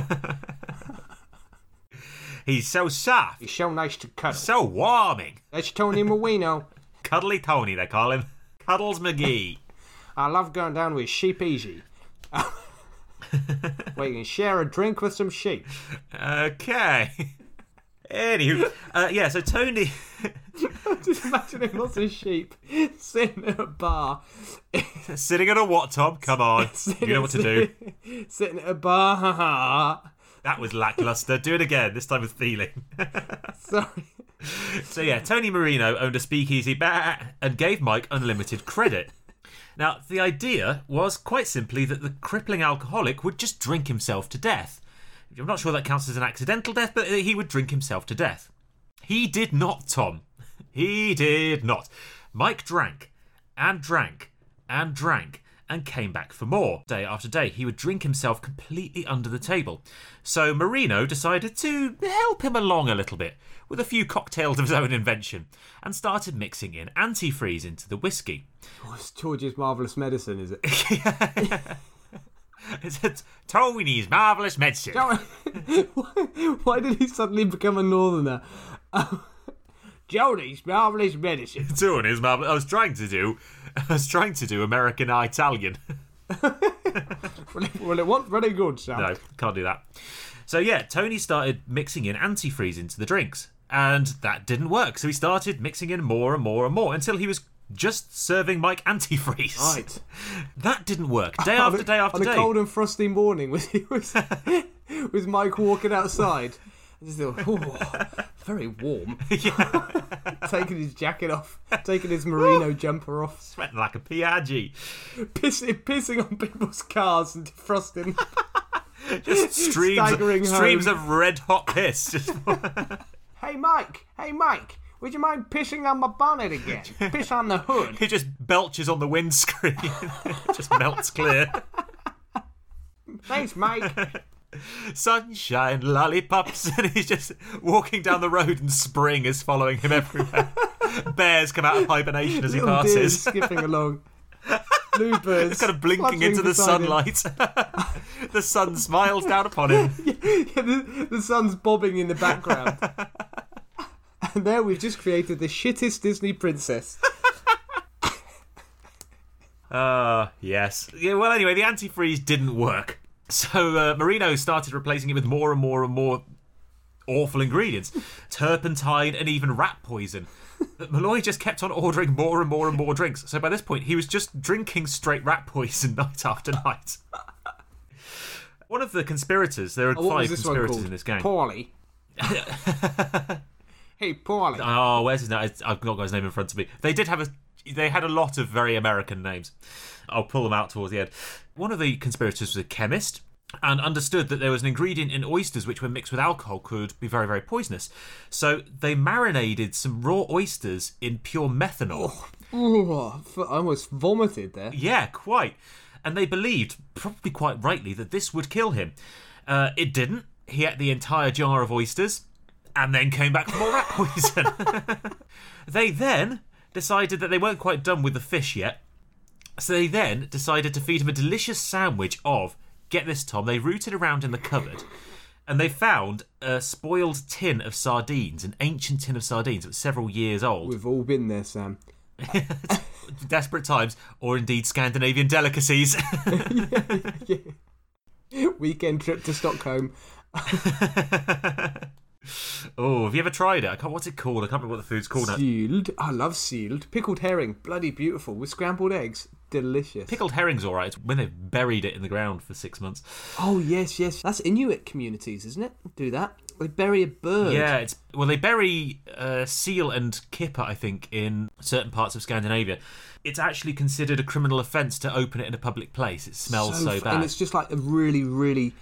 He's so soft, He's so nice to cuddle. so warming. That's Tony Marino. (laughs) Cuddly Tony, they call him. Cuddles McGee. (laughs) I love going down with Sheep Easy. (laughs) Where you can share a drink with some sheep. Okay. Anywho, uh, yeah, so Tony. Just imagining lots of sheep sitting at a bar. Sitting at a what, Tom? Come on. You know what to do. Sitting at a bar. That was lackluster. Do it again. This time with feeling. (laughs) Sorry. So yeah, Tony Marino owned a speakeasy bah, and gave Mike unlimited credit. Now, the idea was quite simply that the crippling alcoholic would just drink himself to death. I'm not sure that counts as an accidental death, but he would drink himself to death. He did not, Tom. He did not. Mike drank and drank and drank and came back for more. Day after day, he would drink himself completely under the table. So Marino decided to help him along a little bit with a few cocktails of his own invention and started mixing in antifreeze into the whiskey. Oh, it's George's marvelous medicine, is it? (laughs) (laughs) It's it's Tony's marvellous medicine. (laughs) Why did he suddenly become a northerner? Um, Jody's marvelous medicine. Tony's marvellous. I was trying to do, (laughs) I was trying to do American Italian. Well, (laughs) (laughs) it, well, it wasn't very good, Sam. No, can't do that. So yeah, Tony started mixing in antifreeze into the drinks, and that didn't work. So he started mixing in more and more and more until he was just serving Mike antifreeze. Right. That didn't work. Day after day after on day. a cold and frosty morning with, with Mike walking outside. I just thought, (laughs) oh, very warm. (laughs) (laughs) taking his jacket off, taking his merino jumper off, Sweating like a Piaggi. pissing, pissing on people's cars and defrosting. Just streams, Staggering streams home. of red hot piss. Just hey, Mike. Hey, Mike. Would you mind pissing on my bonnet again? Piss on the hood. he just belches on the windscreen. just melts clear. Thanks, Mike. Sunshine, lollipops, (laughs) and he's just walking down the road, and spring is following him everywhere. (laughs) Bears come out of hibernation as he Little deers passes. skipping (laughs) along. Bluebirds. kind of blinking into the sunlight. the sun smiles down upon him. Yeah, the, the sun's bobbing in the background. and there we've just created the shittest Disney princess. Ah, yes. Yeah, well, anyway, the antifreeze didn't work. So uh, Marino started replacing it with more and more and more awful ingredients (laughs) turpentine and even rat poison. But Malloy just kept on ordering more and more and more drinks. So by this point, he was just drinking straight rat poison (laughs) night after night. One of the conspirators, there are Oh, five was this one conspirators in this gang. Paulie. (laughs) hey, Paulie. Oh, where's his name? I've not got his name in front of me. They did have a. They had a lot of very American names. I'll pull them out towards the end. One of the conspirators was a chemist and understood that there was an ingredient in oysters which, when mixed with alcohol, could be very, very poisonous. So they marinated some raw oysters in pure methanol. Ooh, I almost vomited there. Yeah, quite. And they believed, probably quite rightly, that this would kill him. Uh, it didn't. He ate the entire jar of oysters and then came back for more rat poison. (laughs) they then decided that they weren't quite done with the fish yet. So they then decided to feed him a delicious sandwich of, get this, Tom, they rooted around in the cupboard and they found a spoiled tin of sardines, an ancient tin of sardines that was several years old. We've all been there, Sam. (laughs) Desperate times, or indeed Scandinavian delicacies. (laughs) (laughs) Weekend trip to Stockholm. Oh, have you ever tried it? I can't. What's it called? I can't remember what the food's called. Sealed. I love sealed. Pickled herring. Bloody beautiful. With scrambled eggs. Delicious. Pickled herring's all right. It's when they've buried it in the ground for six months. Oh, yes, yes. That's Inuit communities, isn't it? Do that. They bury a bird. Yeah, it's well they bury uh, seal and kipper, I think, in certain parts of Scandinavia. It's actually considered a criminal offence to open it in a public place. It smells so, f- bad. And it's just like a really, really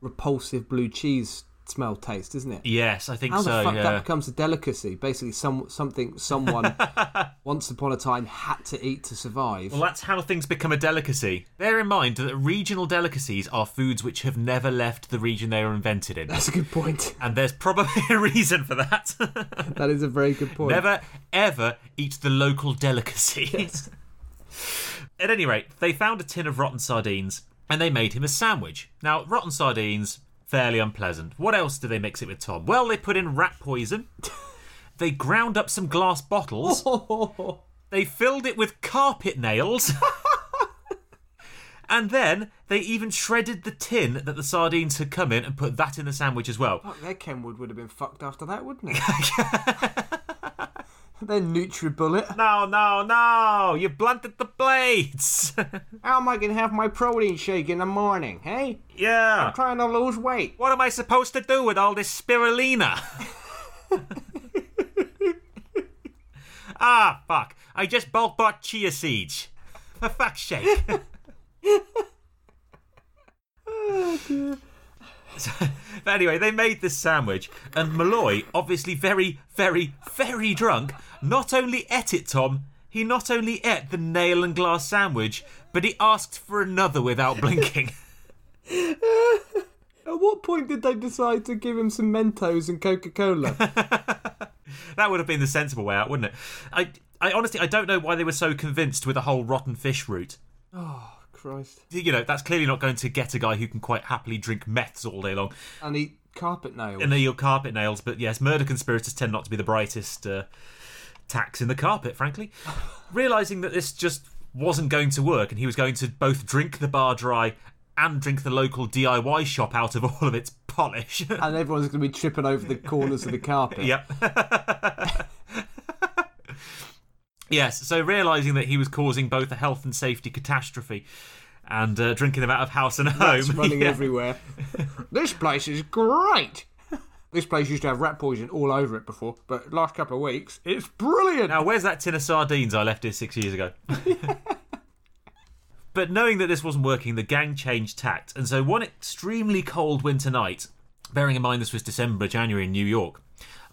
repulsive blue cheese smell taste, isn't it? yes, I think How so. the fuck yeah. that becomes a delicacy? Basically, some something someone (laughs) once upon a time had to eat to survive. Well, that's how things become a delicacy. Bear in mind that regional delicacies are foods which have never left the region they were invented in. That's a good point. And there's probably a reason for that. (laughs) That is a very good point. Never, ever eat the local delicacy. At any rate, they found a tin of rotten sardines and they made him a sandwich. Now, rotten sardines, fairly unpleasant. What else do they mix it with, Tom? Well, they put in rat poison. (laughs) They ground up some glass bottles. (laughs) They filled it with carpet nails. (laughs) and then they even shredded the tin that the sardines had come in and put that in the sandwich as well. Fuck, their Kenwood would have been fucked after that, wouldn't it? Then NutriBullet. No, no, no! You blunted the blades! (laughs) How am I going to have my protein shake in the morning, hey? yeah! I'm trying to lose weight. What am I supposed to do with all this spirulina? (laughs) ah, fuck. I just bulk bought chia seeds. For fuck's sake. (laughs) (laughs) So- but anyway, they made this sandwich, and Malloy, obviously very, very, very drunk, not only ate it, Tom, he not only ate the nail and glass sandwich, but he asked for another without (laughs) blinking. At what point did they decide to give him some Mentos and Coca Cola? (laughs) that would have been the sensible way out, wouldn't it? I, I honestly, I don't know why they were so convinced with the whole rotten fish route. Oh. Christ. You know, that's clearly not going to get a guy who can quite happily drink meths all day long And eat carpet nails. and eat carpet nails. But yes, murder conspirators tend not to be the brightest uh, tacks in the carpet, frankly. (laughs) Realizing that this just wasn't going to work and he was going to both drink the bar dry and drink the local DIY shop out of all of its polish. and everyone's going to be tripping over the corners of the (laughs) carpet. Yep. (laughs) yes, so realizing that he was causing both a health and safety catastrophe and uh, drinking them out of house and home. Rats (laughs) running Yeah. everywhere. (laughs) this place is great. This place used to have rat poison all over it before, but last couple of weeks, it's brilliant. Now, where's that tin of sardines I left here six years ago? (laughs) but knowing that this wasn't working, the gang changed tact. And so, one extremely cold winter night, bearing in mind this was December, January in New York,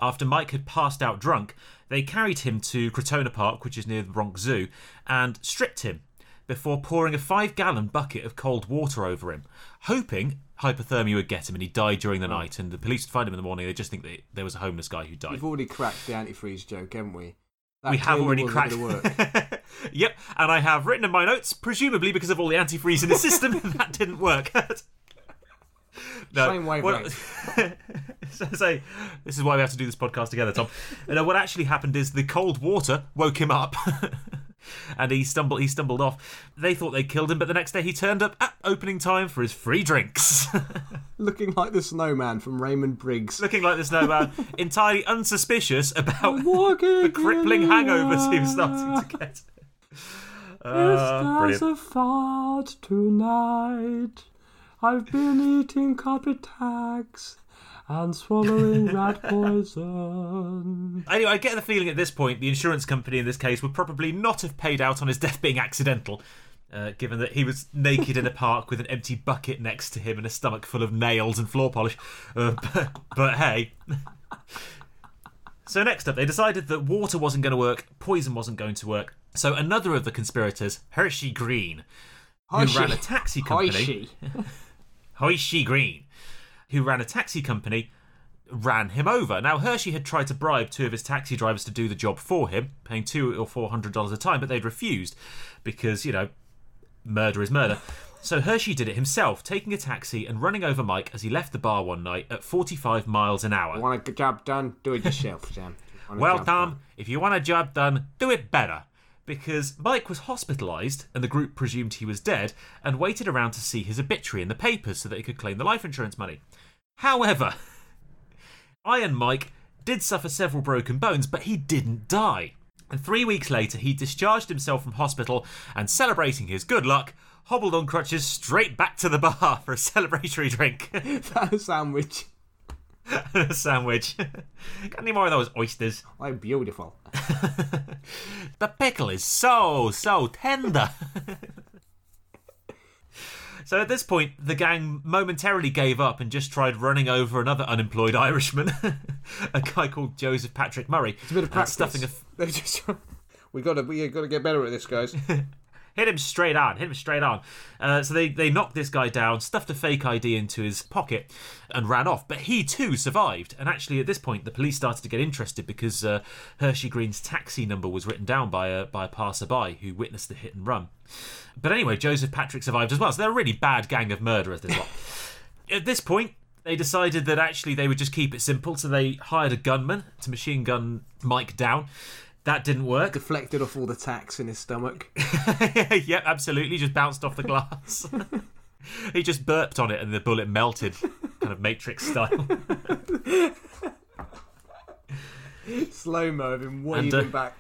after Mike had passed out drunk, they carried him to Crotona Park, which is near the Bronx Zoo, and stripped him before pouring a five gallon bucket of cold water over him, hoping hypothermia would get him and he died during the oh. night. And the police would find him in the morning. They just think that there was a homeless guy who died. We've already cracked the antifreeze joke, haven't we? That we have already cracked. work. (laughs) yep, and I have written in my notes, presumably because of all the antifreeze in the system, (laughs) that didn't work. (laughs) no, Same what- wavelength. (laughs) so, so this is why we have to do this podcast together, Tom. (laughs) You know, what actually happened is the cold water woke him up. (laughs) And he stumbled. He stumbled off. They thought they killed him, but the next day he turned up at opening time for his free drinks, Looking like the snowman from Raymond Briggs. looking like the snowman, entirely unsuspicious about the crippling in hangovers he was starting to get. Uh, brilliant. a fart tonight. I've been eating carpet tags and swallowing rat (laughs) poison. Anyway, I get the feeling at this point the insurance company in this case would probably not have paid out on his death being accidental, uh, given that he was naked in a park with an empty bucket next to him and a stomach full of nails and floor polish. Uh, but, but hey. So next up, they decided that water wasn't going to work, poison wasn't going to work. So another of the conspirators, Hershey Green, who Hershey. ran a taxi company, (laughs) Hershey. Hershey Green, who ran a taxi company, ran him over. Now Hershey had tried to bribe two of his taxi drivers to do the job for him, paying two or four hundred dollars a time, but they'd refused because you know, murder is murder. So Hershey did it himself, taking a taxi and running over Mike as he left the bar one night at 45 miles an hour. Want a job done? Do it yourself, Sam. Well, Tom, done. if you want a job done, do it better. Because Mike was hospitalised and the group presumed he was dead and waited around to see his obituary in the papers so that he could claim the life insurance money. However, (laughs) Iron Mike did suffer several broken bones, but he didn't die. And three weeks later, he discharged himself from hospital and, celebrating his good luck, hobbled on crutches straight back to the bar for a (laughs) celebratory drink (laughs) That sandwich. And (laughs) a sandwich. (laughs) Got any more of those oysters? (laughs) Oh, beautiful. The pickle is so, so tender. so at this point, the gang momentarily gave up and just tried running over another unemployed Irishman, a guy called Joseph Patrick Murray. It's a bit of practice. stuffing a f- we got to we got to get better at this, guys. Hit him straight on, hit him straight on. Uh, so they, they knocked this guy down, stuffed a fake ID into his pocket, and ran off. But he too survived. And actually, at this point, the police started to get interested because uh, Hershey Green's taxi number was written down by a by a passerby who witnessed the hit and run. But anyway, Joseph Patrick survived as well. So they're a really bad gang of murderers. This lot. (laughs) at this point. They decided that actually they would just keep it simple, so they hired a gunman to machine gun Mike down. That didn't work. (laughs) Deflected off all the tacks in his stomach. (laughs) yep, absolutely. Just bounced off the glass. (laughs) he just burped on it and the bullet melted, kind of Matrix style. Slow mo of him waving uh, back.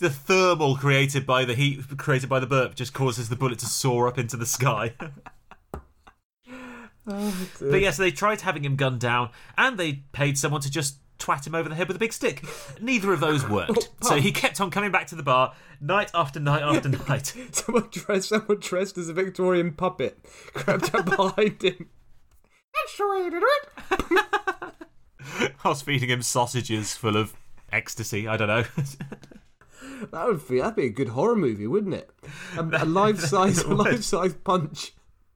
the thermal created by the heat created by the burp just causes the bullet to soar up into the sky. but yes, they tried having him gunned down, and they paid someone to just twat him over the head with a big stick. Neither of those worked, oh, so oh. he kept on coming back to the bar night after night after (laughs) night. Someone dressed, someone dressed as a Victorian puppet crept up behind him. That's the way to do it. (laughs) I was feeding him sausages full of ecstasy. I don't know. That would be that'd be a good horror movie, wouldn't it? A, a life size, a (laughs) life size punch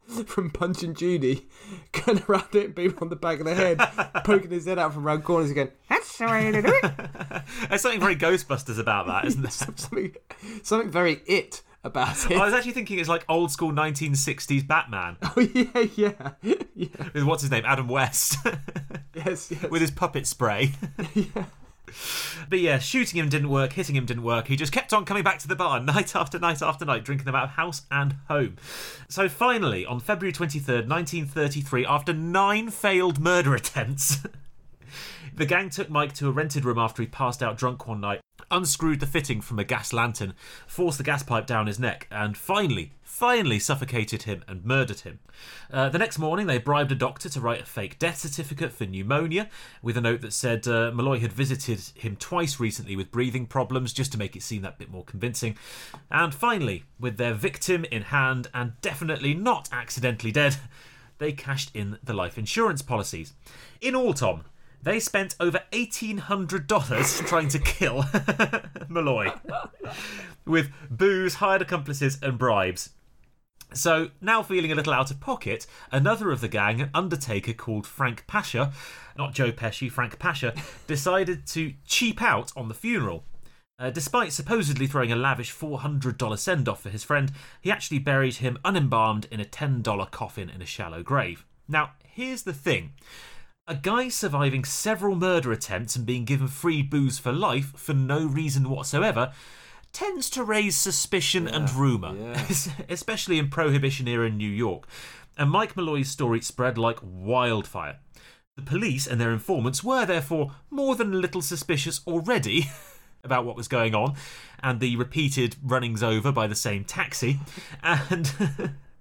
(laughs) from Punch and Judy, going around hitting people on the back of the head, (laughs) poking his head out from round corners again. That's the way to do it. (laughs) There's something very Ghostbusters about that, isn't there? something, something very it about it. I was actually thinking it's like old school 1960s Batman Oh yeah, yeah, yeah. with what's his name, Adam West, Yes, yes. with his puppet spray. But yeah, shooting him didn't work, hitting him didn't work. He just kept on coming back to the bar (laughs) night after night after night, drinking them out of house and home. So finally, on February 23rd, 1933, after nine failed murder (laughs) attempts, the gang took Mike to a rented room after he passed out drunk one night, unscrewed the fitting from a gas lantern, forced the gas pipe down his neck, and finally, finally suffocated him and murdered him. Uh, the next morning, they bribed a doctor to write a fake death certificate for pneumonia with a note that said uh, Malloy had visited him twice recently with breathing problems just to make it seem that bit more convincing. And finally, with their victim in hand and definitely not accidentally dead, (laughs) they cashed in the life insurance policies. In all, Tom, they spent over $1,800 trying to kill (laughs) Malloy with booze, hired accomplices, and bribes. So, now feeling a little out of pocket, another of the gang, an undertaker called Frank Pasha, not Joe Pesci, Frank Pasha, (laughs) decided to cheap out on the funeral. Uh, despite supposedly throwing a lavish $400 send off for his friend, he actually buried him unembalmed in a $10 coffin in a shallow grave. Now, here's the thing a guy surviving several murder attempts and being given free booze for life for no reason whatsoever tends to raise suspicion and rumour, yeah. (laughs) especially in Prohibition era New York. And Mike Malloy's story spread like wildfire. The police and their informants were therefore more than a little suspicious already (laughs) about what was going on and the repeated runnings over by the same taxi. (laughs) And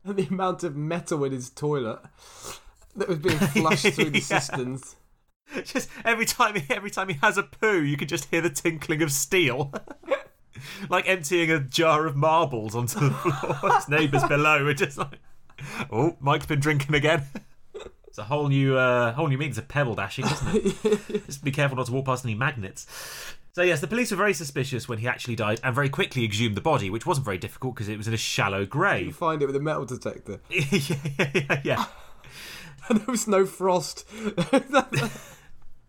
And the amount of metal in his toilet that was being flushed through the (laughs) Yeah. cisterns. just every time he, (laughs) every time he has a poo, you can just hear the tinkling of steel. (laughs) like emptying a jar of marbles onto the floor. His neighbours below are just like, oh, Mike's been drinking again. It's a whole new, uh, whole new means of pebble dashing, isn't it? just be careful not to walk past any magnets. So yes, the police were very suspicious when he actually died, and very quickly exhumed the body, which wasn't very difficult because it was in a shallow grave. You find it with a metal detector. yeah, yeah, yeah, yeah. (laughs) There was no frost. (laughs)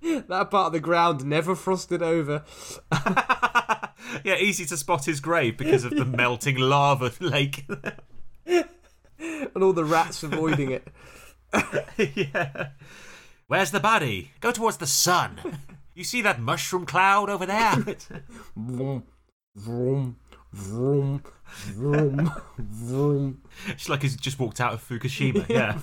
that, part of the ground never frosted over. (laughs) Yeah, easy to spot his grave because of the melting lava lake. And all the rats avoiding it. yeah. Where's the body? Go towards the sun. You see that mushroom cloud over there? Vroom, vroom, vroom, vroom, vroom. it's like he's just walked out of Fukushima. Yeah.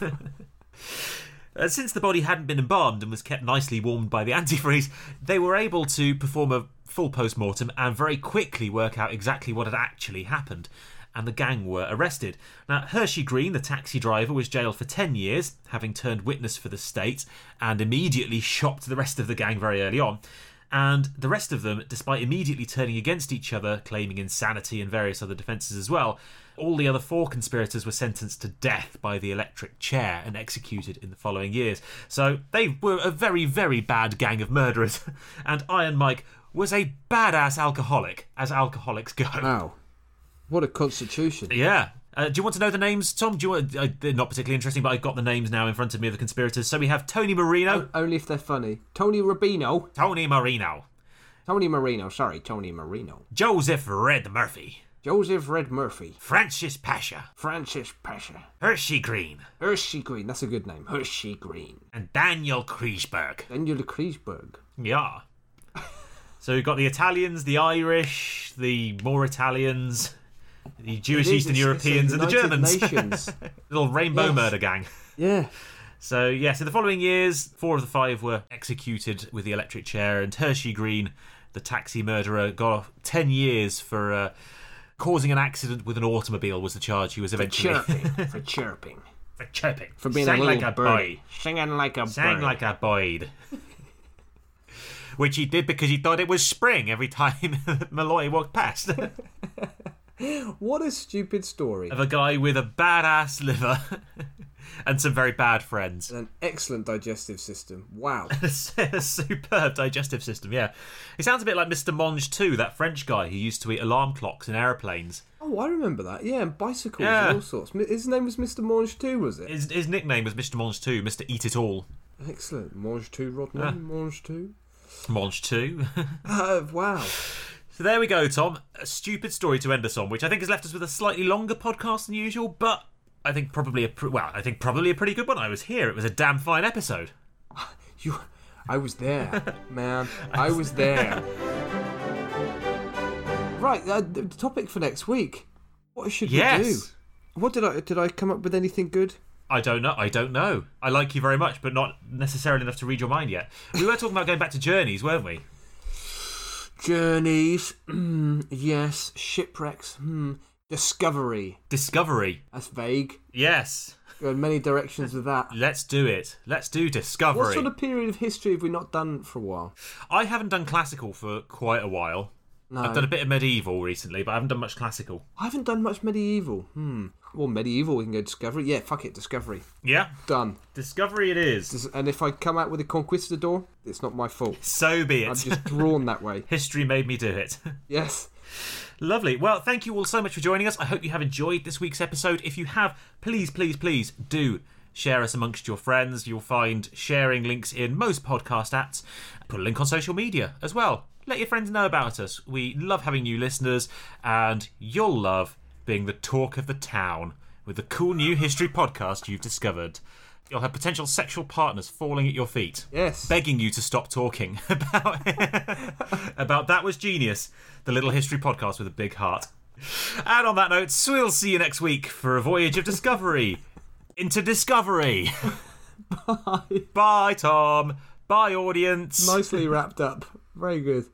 Uh, since the body hadn't been embalmed and was kept nicely warmed by the (laughs) antifreeze, they were able to perform a full post mortem and very quickly work out exactly what had actually happened. And the gang were arrested. Now, Hershey Green, the taxi driver, was jailed for 10 years, having turned witness for the state, and immediately shocked the rest of the gang very early on. And the rest of them, despite immediately turning against each other, claiming insanity and various other defences as well, all the other four conspirators were sentenced to death by the electric chair and executed in the following years. So they were a very, very bad gang of murderers. (laughs) And Iron Mike was a badass alcoholic, as alcoholics go. Wow. What a constitution. Yeah. Uh, do you want to know the names, Tom? Do you want? Uh, they're not particularly interesting, but I've got the names now in front of me of the conspirators. So we have Tony Marino, Only if they're funny. Tony Rubino. Tony Marino, Tony Marino. Sorry, Tony Marino. Joseph Red Murphy, Joseph Red Murphy. Francis Pasha, Francis Pasha. Hershey Green, Hershey Green. That's a good name. Hershey Green. and Daniel Kriesberg. Daniel Kriesberg. Yeah. (laughs) So we've got the Italians, the Irish, the more Italians, the Jewish is, Eastern it's- it's Europeans, and the Germans. Nations. (laughs) Little rainbow Yes. murder gang. yeah. So, yes, in the following years, four of the five were executed with the electric chair, and Hershey Green, the taxi murderer, got off 10 years for uh, causing an accident with an automobile, was the charge he was eventually. For chirping. for chirping. for chirping. For being Sang a little like a boy. Singing like a Sang bird. like a boyd. Which he did because he thought it was spring every time (laughs) Malloy walked past. (laughs) What a stupid story. of a guy with a badass liver (laughs) and some very bad friends. An excellent digestive system. Wow. a (laughs) superb digestive system, yeah. He sounds a bit like Mr. Mangetout, that French guy who used to eat alarm clocks in aeroplanes. Oh, I remember that. Yeah, and bicycles Yeah. and all sorts. His name was Mr. Mangetout, was it? His, his nickname was Mr. Mangetout, Mr. Eat It All. Excellent. Mange tout, Rodney. Ah. Mange tout. Mange tout. (laughs) Uh, wow. so there we go, Tom. A stupid story to end us on, which I think has left us with a slightly longer podcast than usual, but I think probably a pr- well, I think probably a pretty good one. I was here. It was a damn fine episode. (laughs) You, I was there, (laughs) man. I was (laughs) there. Right, uh, the topic for next week. What should we do? Yes. What did I did I come up with anything good? I don't know. I don't know. I like you very much, but not necessarily enough to read your mind yet. We were talking about going back to journeys, weren't we? (sighs) Journeys, (clears throat) yes. Shipwrecks, hmm. Discovery. Discovery. That's vague. Yes. There are many directions with that. Let's do it. Let's do discovery. What sort of period of history have we not done for a while? I haven't done classical for quite a while. No. I've done a bit of medieval recently, but I haven't done much classical. I haven't done much medieval. Hmm. Well, medieval, we can go discovery. Yeah, fuck it, discovery. Yeah, Done. discovery it is. And if I come out with a conquistador, it's not my fault. So be it. I'm just drawn that way. (laughs) History made me do it. (laughs) Yes. Lovely. Well, thank you all so much for joining us. I hope you have enjoyed this week's episode. If you have, please, please, please do share us amongst your friends. You'll find sharing links in most podcast apps. Put a link on social media as well. Let your friends know about us. We love having new listeners, and you'll love being the talk of the town with the cool new history podcast you've discovered. You'll have potential sexual partners falling at your feet Yes. begging you to stop talking (laughs) about (laughs) about that was genius the little history podcast with a big heart and on that note we'll see you next week for a voyage of discovery into discovery (laughs) bye bye tom bye audience Nicely wrapped up. Very good.